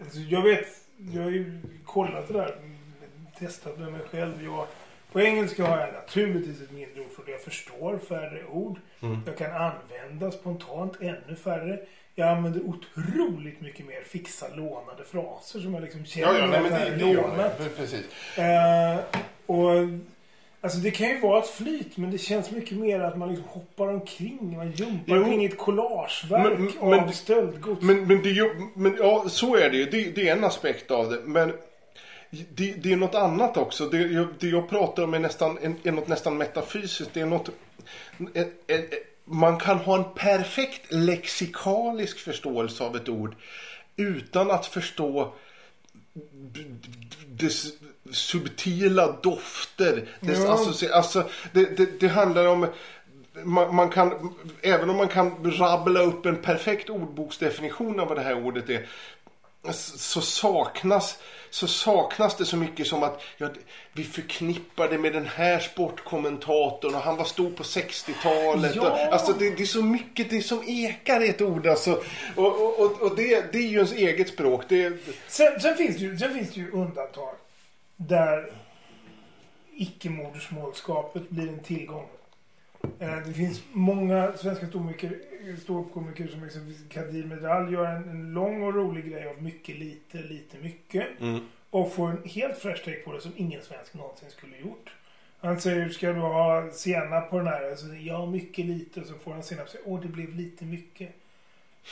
alltså, jag vet, jag har ju kollat det där, testat med mig själv. Jag, på engelska har jag naturligtvis ett mindre ordförråd. Jag förstår färre ord. Mm. Jag kan använda spontant ännu färre. Jag använder otroligt mycket mer fixa lånade fraser som jag liksom känner Ja, ja, nej, men det, det lånat. det. Precis. Eh, och, alltså det kan ju vara ett flyt men det känns mycket mer att man liksom hoppar omkring. Man jumpar omkring i ett collageverk Men- av men- stöldgods. Men, men, det, men ja, så är det ju. Det, det är en aspekt av det. Men det, det är något annat också. Det, jag- det jag pratar om är, nästan, är, något nästan metafysiskt. Det är något... Man kan ha en perfekt lexikalisk förståelse av ett ord utan att förstå dess subtila dofter. Dess Ja. associ- alltså, det, det, det handlar om... Man, man kan, även om man kan rabbla upp en perfekt ordboksdefinition av vad det här ordet är så saknas, så saknas det så mycket som att ja, vi förknippar det med den här sportkommentatorn och han var stor på 60-talet. Ja. Och, alltså det, det är så mycket det som ekar i ett ord. Alltså. Och, och, och, och det, det är ju ens eget språk. Det, Sen, sen, finns det ju, sen finns det ju undantag där icke-modersmålskapet blir en tillgång. Eh, Det finns många svenska ståuppkomiker som exempelvis Kadir Medal gör en, en lång och rolig grej av mycket lite, lite mycket. Mm. Och får en helt fräsch take på det som ingen svensk någonsin skulle gjort. Han säger, ska du ha senap på den här? Så, säger, ja, mycket lite. Så får han senap. Så, Åh, det blev lite mycket.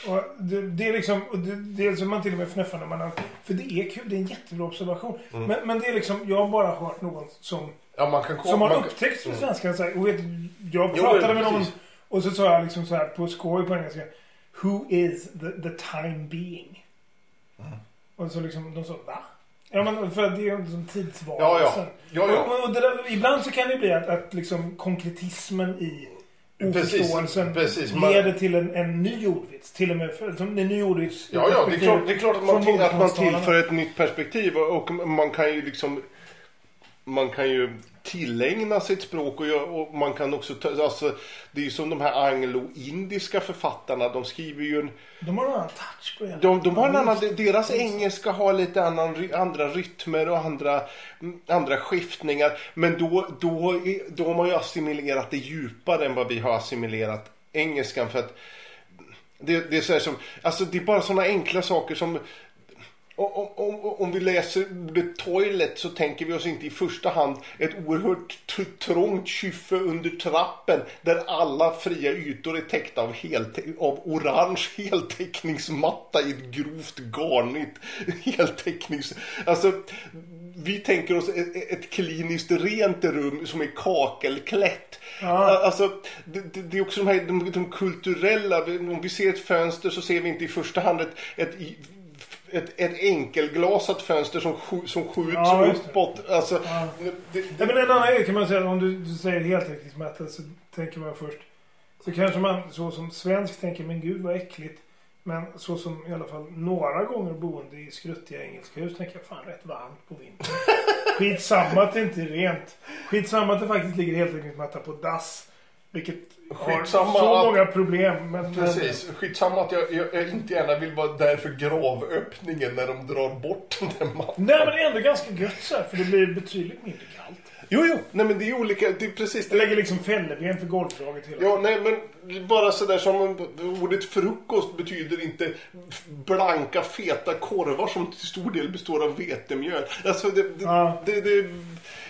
Och det, det är liksom, och det, det är som man till och med fnöffar när man har, För det är kul, det är en jättebra observation. Mm. Men, men det är liksom, jag har bara hört någon som, Ja, man kan som har man, upptäckt Mm. svenska. Så här, och vet, jag Jo, pratade med precis. någon och så sa jag liksom så här på skoj på engelska. Who is the, the time being? Mm. Och så liksom, de sa va? Ja men för det är ju som tidsvarelsen. Ja, ja. Ja, ja. Och, och det där, ibland så kan det bli att, att liksom konkretismen i oförståelsen precis. Man- leder till en, en ny ordvits. Till och med för, som en ny ordvits. Ja, ja, det är klart, det är klart att, man, till, att man tillför ett nytt perspektiv och, och man kan ju liksom man kan ju tillägna sig ett språk och, och man kan också ta, alltså, det är ju som de här anglo-indiska författarna, de skriver ju en, De har en annan touch på det. de, de har en annan, deras engelska har lite annan, andra rytmer och andra, andra skiftningar. Men då, då, då har man ju assimilerat det djupare än vad vi har assimilerat engelskan. För att det, det är så som, alltså det är bara sådana enkla saker som om, om, om vi läser ordet toilet så tänker vi oss inte i första hand ett oerhört trångt kyffe under trappen där alla fria ytor är täckta av, av orange heltäckningsmatta i ett grovt garnigt heltäcknings... Alltså, vi tänker oss ett, ett kliniskt rent rum som är kakelklätt. Ja. Alltså, det, det, är också de här de, de kulturella, om vi ser ett fönster så ser vi inte i första hand ett, ett ett, ett enkelglasat fönster som, som skjuts Ja, uppåt. Alltså, Ja. det, det, Ja, men en annan grej kan man säga, om du, du säger heltäckningsmatta så tänker man först. Så kanske man så som svensk tänker, men gud vad äckligt. Men så som i alla fall några gånger boende i skruttiga engelska hus tänker jag fan rätt varmt på vintern. Skitsamma att det inte är rent. Skitsamma att det faktiskt ligger heltäckningsmatta på dass. Vilket har Skitsamma så att- många problem. Men, Precis. Skitsamma att jag, jag, jag inte gärna vill vara där för gravöppningen när de drar bort den där mattan. Nej men det är ändå ganska gött så här, för det blir betydligt mindre kallt. Jo, jo. Nej, men det är olika. Det är precis Jag det. lägger liksom fälleben för golvdraget hela Ja, nej, men bara sådär som ordet frukost betyder inte blanka feta korvar som till stor del består av vetemjöl. Alltså det, det, Ja. det, det,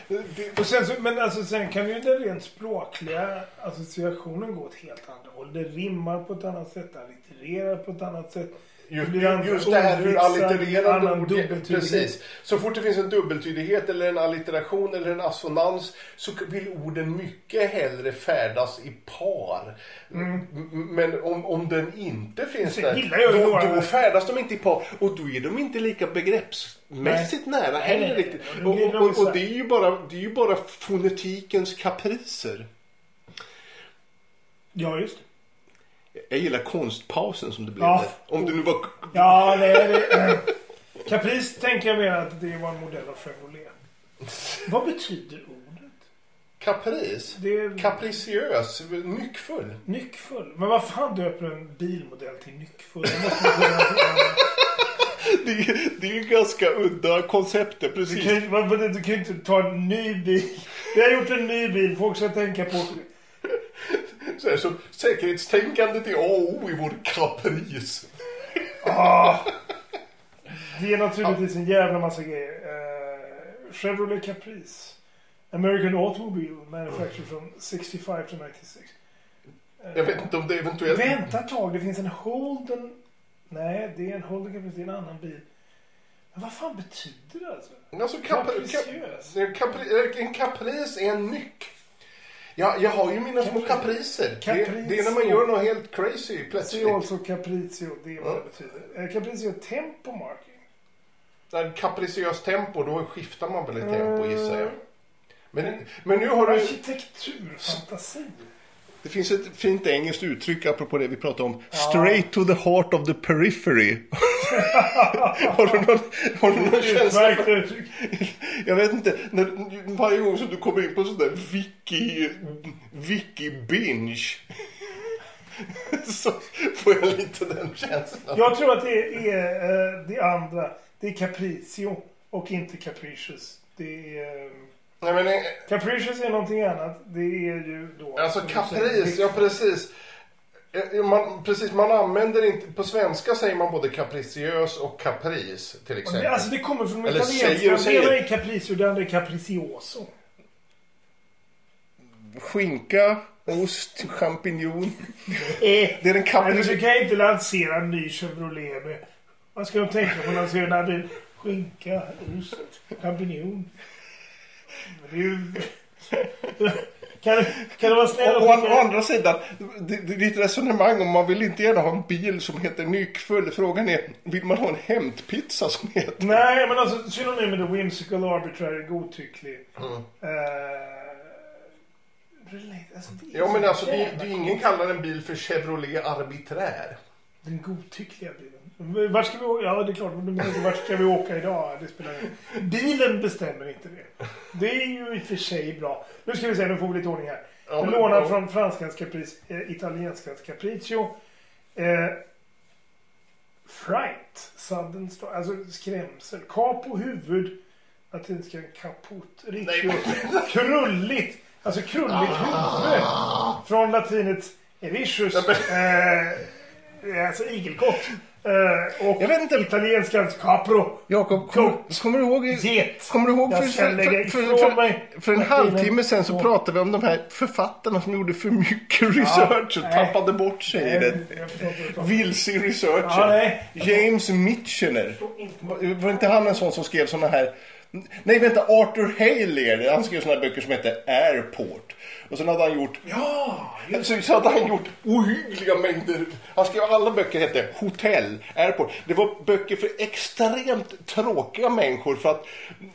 det, Och sen, så, men alltså, sen kan ju den rent språkliga associationen gå åt helt andra håll. Det rimmar på ett annat sätt, allittererar på ett annat sätt. Just, just det här hur allittererande ord... Precis. Så fort det finns en dubbeltydighet eller en allitteration eller en assonans så vill orden mycket hellre färdas i par. M- Men om, om den inte finns där, då, några- då färdas de inte i par. Och då är de inte lika begreppsmässigt nära Nej, heller nej, riktigt. Och, och, och, och det är ju bara, det är ju bara fonetikens kapricer. Ja, just det. Jag gillar konstpausen som det blev Ja. Om det nu var... Ja, nej. Det, äh, Caprice tänker jag mer att det var en modell av Chevrolet. Vad betyder ordet? Kapris? Det är Kapriciös, nyckfull. nyckfull. Men vad fan döper du en bilmodell till nyckfull? Det. Det är, det är ju ganska udda konceptet, Du precis. kan, ju- du kan ju inte ta en ny bil. Vi har gjort en ny bil. Folk ska tänka på... Så här, så säkerhetstänkandet är A och O i vår kapris. Ah, det är naturligtvis en jävla massa grejer. Uh, Chevrolet Caprice. American Automobile Manufactured from 65 to 96. Eh, Jag vet inte om det eventuellt... Vänta ett tag. Det finns en Holden... Nej, det är en Holden Caprice. Det är en annan bil. Men vad fan betyder det alltså? Alltså, kap, Capriciös. kap, kapri, en kapris är en nyck. Ja, jag har ju mina små Capri- kapriser. Det, det är när man gör något helt crazy Det plötsligt. är alltså Capriccio. Det är vad det betyder. Eh, Capriccio Tempo Marking. När kapriciöst tempo, då skiftar man väl i tempo gissar jag. Eh, Men, men nu har du... Arkitekturfantasi. Det finns ett fint engelskt uttryck apropå det vi pratade om. Straight to the heart of the periphery. har, du någon, har du någon känsla för... Jag vet inte. När, varje gång som du kommer in på sån där wiki, wiki binge. så får jag lite den känslan. Jag tror att det är eh, det andra. Det är Capriccio och inte Capricious. Det är... eh, Nej, men, eh, Capricious är någonting annat. Det är ju då... alltså kapris, ja precis. Eh, Man, precis, man använder inte, på svenska säger man både kapriciös och kapris till exempel. Alltså det kommer från italienska. Det ena är Capriccio, det andra är Capricioso. Skinka, ost, champinjon. Eh, Det är den alltså, du kan inte lansera en ny Chevrolet med... Vad ska de tänka på när de ser den här bilen? Skinka, ost, champinjon. Kan, kan du vara snäll och Å, å, å andra sidan, det, det är ditt resonemang om man vill inte gärna ha en bil som heter nyckfull. Frågan är, vill man ha en hämtpizza som heter... Nej, men alltså synonymen är whimsical, arbitrary, godtycklig. Mm. Relate, alltså, Ja men alltså, det, det är ingen kallar en bil för Chevrolet arbiträr. Den godtyckliga bilen. Vart ska vi åka? Ja, det är klart. Vart ska vi åka idag? Det spelar ingen. Bilen bestämmer inte det. Det är ju i och för sig bra. Nu ska vi se, nu får vi lite ordning här. Ja, men- lånar ja. från franskans caprice, eh, italienskans capriccio. Eh, fright, sudden storm, alltså skrämsel. Capo, huvud. Latinska kaput, riccio. Krulligt. Alltså krulligt huvud. Från latinets ericius. Eh, alltså igelkott. Eh, och Jag vet inte. italienskans capro. Jakob, kommer, kommer du ihåg... Get. Kommer du ihåg för, för, för, för, en halvtimme sen så pratade vi om de här författarna som gjorde för mycket research och tappade bort sig i om. Vilse researchen. James Mitchener. Var inte han en sån som skrev såna här... Nej, vänta. Arthur Haley. Han skrev såna här böcker som hette Airport. Och sen hade han gjort... Ja, Så, så hade han gjort ohyggliga mängder. Han skrev alla böcker hette Hotell, Airport. Det var böcker för extremt tråkiga människor. För att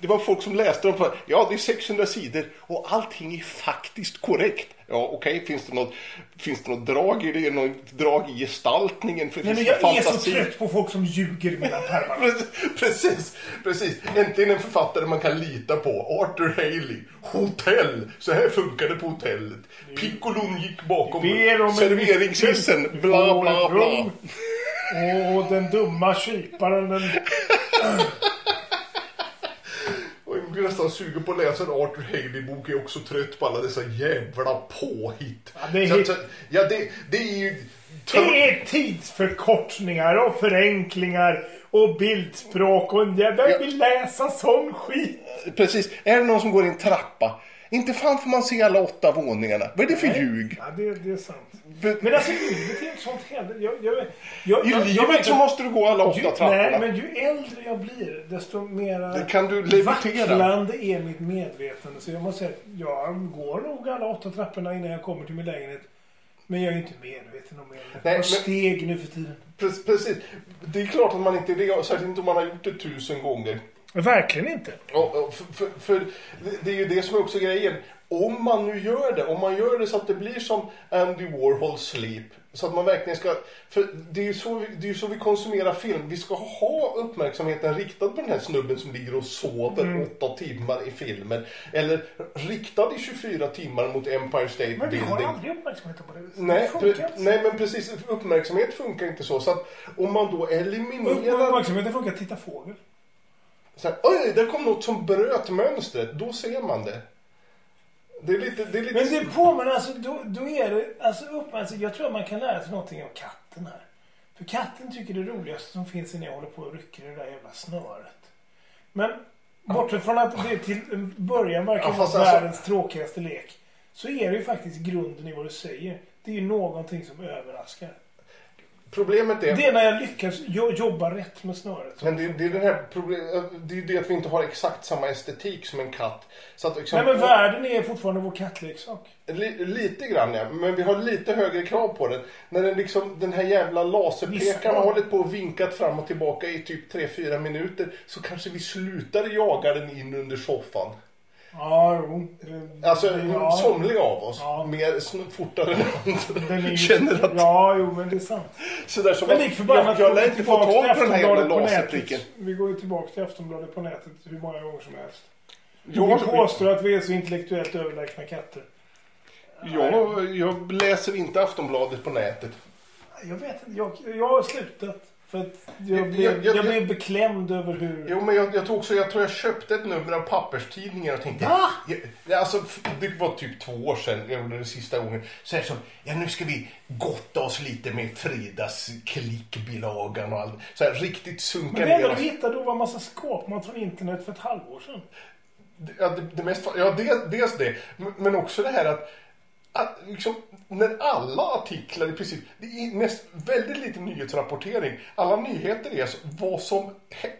det var folk som läste dem för ja det är 600 sidor och allting är faktiskt korrekt. Ja okej, finns, det något, finns det något drag i det? Något drag i gestaltningen? För Nej, men jag är så fantasi? trött på folk som ljuger mellan pärmarna. Precis, Precis. Äntligen en författare man kan lita på. Arthur Haley. Hotell. Så här funkar det på hotellet. Piccolon gick bakom serveringshissen. Bla, bla, bla. Och den dumma kyparen, den... Och jag blir nästan sugen på att läsa en Arthur Haley-bok. Jag är också trött på alla dessa jävla påhitt. Ja, det är Så hit- att- ja, det, det är ju... Det är tidsförkortningar och förenklingar och bildspråk och en jävla... Jag vill läsa sån skit. Precis. Är det någon som går i en trappa? Inte fan får man se alla åtta våningarna. Vad är det för ljug? Ja, det, det är sant. För- Men alltså livet är inte sånt heller. Jag, jag, jag, I jag, livet jag, så måste du gå alla åtta ju, trapporna. Nej, men ju äldre jag blir, desto kan du levitera. vacklande är mitt medvetande. Så jag måste säga att jag går nog alla åtta trapporna innan jag kommer till min lägenhet. Men jag är inte medveten om det. Nej, Nej, men- steg nu för tiden. Pre- Precis. Det är klart att man inte är det. Särskilt inte om man har gjort det tusen gånger. Verkligen inte. Och för, för, för det- är ju det som är också grejen. Om man nu gör det, om man gör det så att det blir som Andy Warhol Sleep. Så att man verkligen ska, för det är ju så, det är så vi konsumerar film. Vi ska ha uppmärksamheten riktad på den här snubben som ligger och sover Mm. åtta timmar i filmen. Eller riktad i 24 timmar mot Empire State Men vi har Building. aldrig uppmärksamheten på det. Nej, det funkar inte. nej, men precis. Uppmärksamhet funkar inte så. Så att om man då eliminerar... Uppmärksamheten funkar att titta fågel. Så här, Oj, där kom något som bröt mönstret. Då ser man det. Det är lite... Det är lite... Men det påminner alltså, då, då är det, alltså uppmärksamhet. Jag tror att man kan lära sig någonting av katten här. För katten tycker det roligaste som finns är när jag håller på och rycker i det där jävla snöret. Men bortsett från att det till början verkar Ja, vara fast alltså- världens tråkigaste lek. Så är det ju faktiskt grunden i vad du säger. Det är ju någonting som överraskar. Problemet är... Det är när jag lyckas jo- jobba rätt med snöret. Men det, det är den här problem, det är det att vi inte har exakt samma estetik som en katt. Så att liksom, Nej men världen är fortfarande vår kattleksak. li, lite grann ja, men vi har lite högre krav på den. När den, liksom, den här jävla laserpekaren har- hållit på och vinkat fram och tillbaka i typ 3-4 minuter så kanske vi slutar jaga den in under soffan. Ja, jo. Alltså ja. somliga av oss, Ja. mer fortare än andra, känner att Ja, jo men det är sant. sådär som Men lik förbannat jag, lär inte få tag på den här jävla laserpricken. Vi går ju tillbaka till Aftonbladet på nätet hur många gånger som helst. Jag, vi påstår att vi är så intellektuellt överlägsna katter. jag, jag läser inte Aftonbladet på nätet. Jag vet inte, jag, jag har slutat. För att jag, blev, jag- jag- jag blev beklämd över hur... Jo, men jag, jag, tog också, jag tror jag köpte ett nummer av papperstidningar och tänkte... Va? Jag, ja, alltså, det var typ två år sedan jag gjorde det sista gången. Så här som, ja nu ska vi gotta oss lite med Fridas klickbilagan och allt. Så här riktigt sunka Men det enda du hittade då var en massa skåpmat från internet för ett halvår sedan. Ja, det, det mest, ja det, dels det. Men också det här att att, liksom, när alla artiklar i princip, det är näst, väldigt lite nyhetsrapportering. Alla nyheter är så, vad, som,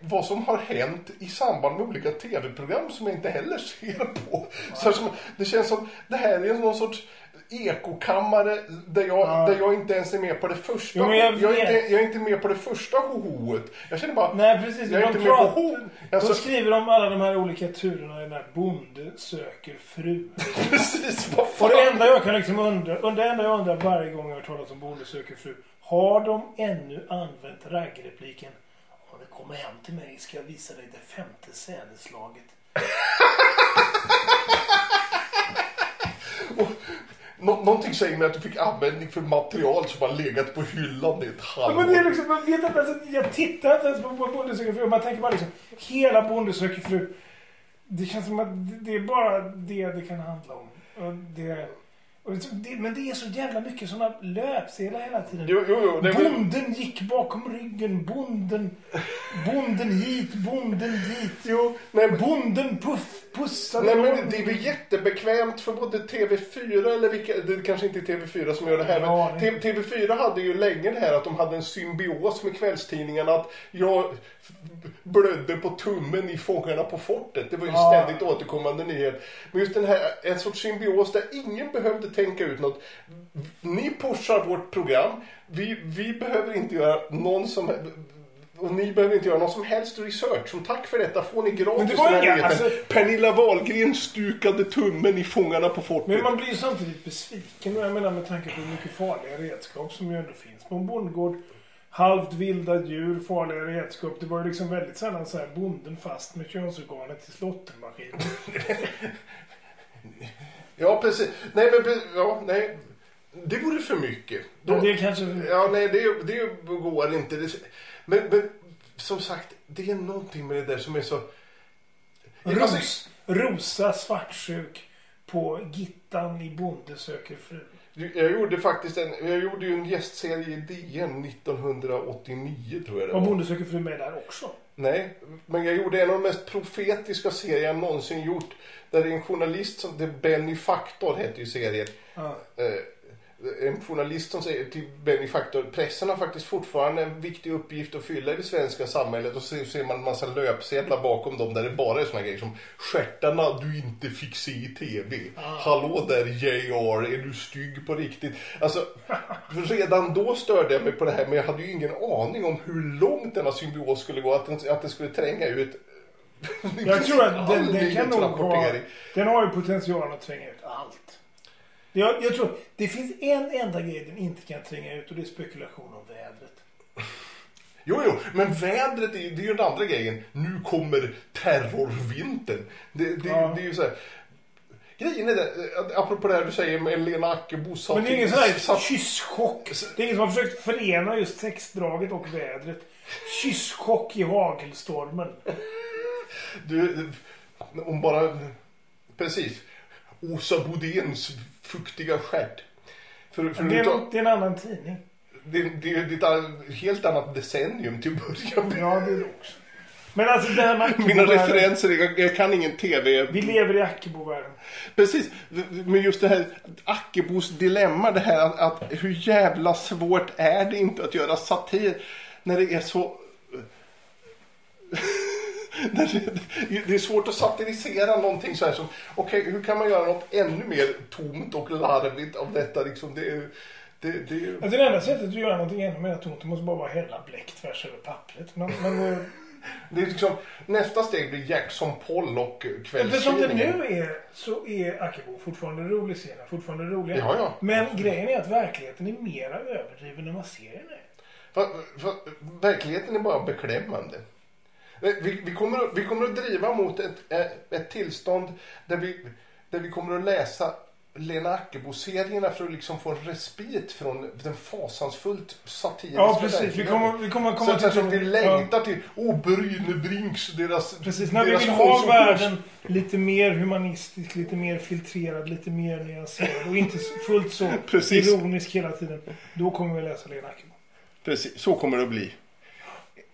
vad som har hänt i samband med olika tv-program som jag inte heller ser på. Så som, det känns som, det här är någon sorts ekokammare där jag, Ja. där jag inte ens är med på det första. Jo, jag jag, är inte, jag är inte med på det första hohoet. Jag känner bara, Nej, precis. jag är de inte med på ho. Alltså, De skriver om alla de här olika turerna i den här Bonde söker fru. precis, vad fan. Och det enda jag kan liksom undra, och det enda jag undrar varje gång jag hör talas om Bonde söker fru. Har de ännu använt raggrepliken? Om du kommer hem till mig ska jag visa dig det femte sädeslaget. Nå- någonting säger mig att du fick användning för material som har legat på hyllan i ett halvår. men det är liksom, man vet inte, alltså, jag tittar inte ens på Bonde söker fru. Man tänker bara liksom, hela Bonde söker fru. Det känns som att det är bara det det kan handla om. Och det, det, men det är så jävla mycket sådana löpsedlar hela tiden. Jo, jo, jo. Bonden gick bakom ryggen. Bonden, bonden hit, bonden dit. Jo, nej, men, Bonden puff, pussade nej, men det är väl jättebekvämt för både TV4 eller vilka, det kanske inte är TV4 som gör det här, Ja, men det- T- TV4 hade ju länge det här att de hade en symbios med kvällstidningarna att jag blödde på tummen i Fångarna på fortet. Det var ju Ja. ständigt återkommande nyhet. Men just den här, en sorts symbios där ingen behövde tänka ut något. Ni pushar vårt program. Vi, vi behöver inte göra någon som och ni behöver inte göra någon som helst research. Som tack för detta får ni Men gratis det var inga- alltså- Pernilla Wahlgren stukade tummen i Fångarna på fortet. Men man blir ju samtidigt besviken. Jag menar med tanke på hur mycket farliga redskap som ju ändå finns på en bondgård. Halvt vilda djur, farliga redskap. Det var ju liksom väldigt sällan så här bonden fast med könsorganet till slåttermaskinen. Ja, precis. Nej, men ja, nej. Det vore för mycket. Då, Men det är kanske... Ja, nej, det, det går inte. Det, men, men som sagt, det är någonting med det där som är så... Alltså, Ros, Rosa svartsjuk på Gittan i Bonde söker fru. jag gjorde faktiskt en, jag gjorde ju en gästserie i DN 1989 tror jag det Var var. Bonde söker fru med där också? Nej, men jag gjorde en av de mest profetiska serier jag någonsin gjort. Där det är en journalist som, det Benny Faktor heter ju serien. Ja. Eh, en journalist som säger till Benny Faktor, pressen har faktiskt fortfarande en viktig uppgift att fylla i det svenska samhället och så ser man en massa löpsedlar bakom dem där det bara är såna grejer som stjärtarna du inte fick se i TV. Hallå där JR, är du stygg på riktigt? Alltså, redan då störde jag mig på det här men jag hade ju ingen aning om hur långt denna symbios skulle gå, att den, att den skulle tränga ut Jag tror att den, den kan nog vara... Den har ju potential att tränga ut allt. Jag, jag tror det finns en enda grej den inte kan tränga ut och det är spekulation om vädret. Jo, jo, men vädret är, det är ju den andra grejen. Nu kommer terrorvintern. Det, det, Ja. det är ju så här. Grejen är det, apropå det här du säger med Lena Ackebo Men det är ingen sån här kysschock. Det är ingen som har försökt förena just sexdraget och vädret. Kysschock i hagelstormen. Du, om bara... Precis. Åsa Bodéns fuktiga stjärt. För, för Det är, det är en annan tidning. det, det, är ett helt annat decennium till att börja med. Ja, det är det också. Men alltså det här med Mina referenser, jag, jag kan ingen TV. Vi lever i Ackebo-världen. Precis, men just det här Ackebos dilemma, det här att, att hur jävla svårt är det inte att göra satir när det är så... det, det är svårt att satirisera någonting så här som, okej, hur kan man göra något ännu mer tomt och larvigt av detta liksom? Det är, det, det är, Alltså det enda sättet att göra någonting ännu mer tomt det måste bara vara hälla bläck tvärs över pappret. Men, men det är liksom, nästa steg blir Jackson Poll och eftersom det kvällstidningen. nu är så är Ackebo fortfarande rolig serie. Fortfarande roliga. Ja, ja. Men grejen är att verkligheten är mera överdriven än vad serien är. För, för, verkligheten är bara beklämmande. Vi, vi, kommer, att- vi kommer att driva mot ett, ett, ett tillstånd där vi, där vi kommer att läsa Lena Ackebo-serierna för att liksom få en respit från den fasansfullt satiriska Ja, precis. Vi kommer, vi kommer Så komma att så att vi ja, längtar till, åh, Bryne Brinks, deras Precis, när vi deras vill ha världen lite mer humanistisk, lite mer filtrerad, lite mer nyanserad och inte fullt så ironisk hela tiden. Då kommer vi läsa Lena Ackebo. Precis, så kommer det att bli.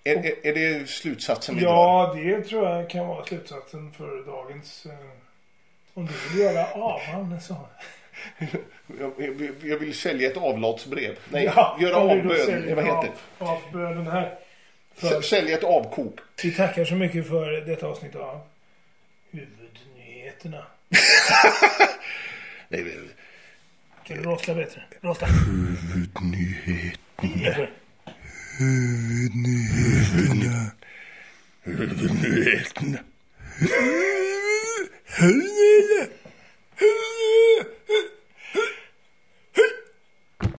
Är, är, är det slutsatsen vi drar? Ja, det tror jag kan vara slutsatsen för dagens... Eh, om du vill göra avan så. Jag, jag, jag vill sälja ett avlatsbrev. Nej, Ja, göra avbön. Vad heter av- Avbönen här. det? S- Sälja ett avkok. Vi tackar så mycket för detta avsnitt av Huvudnyheterna. Nej, men- Kan du rosta bättre? Rosta. Huvudnyhet. Huvudnyheterna. Huvudnyheterna. Huvudnyheterna.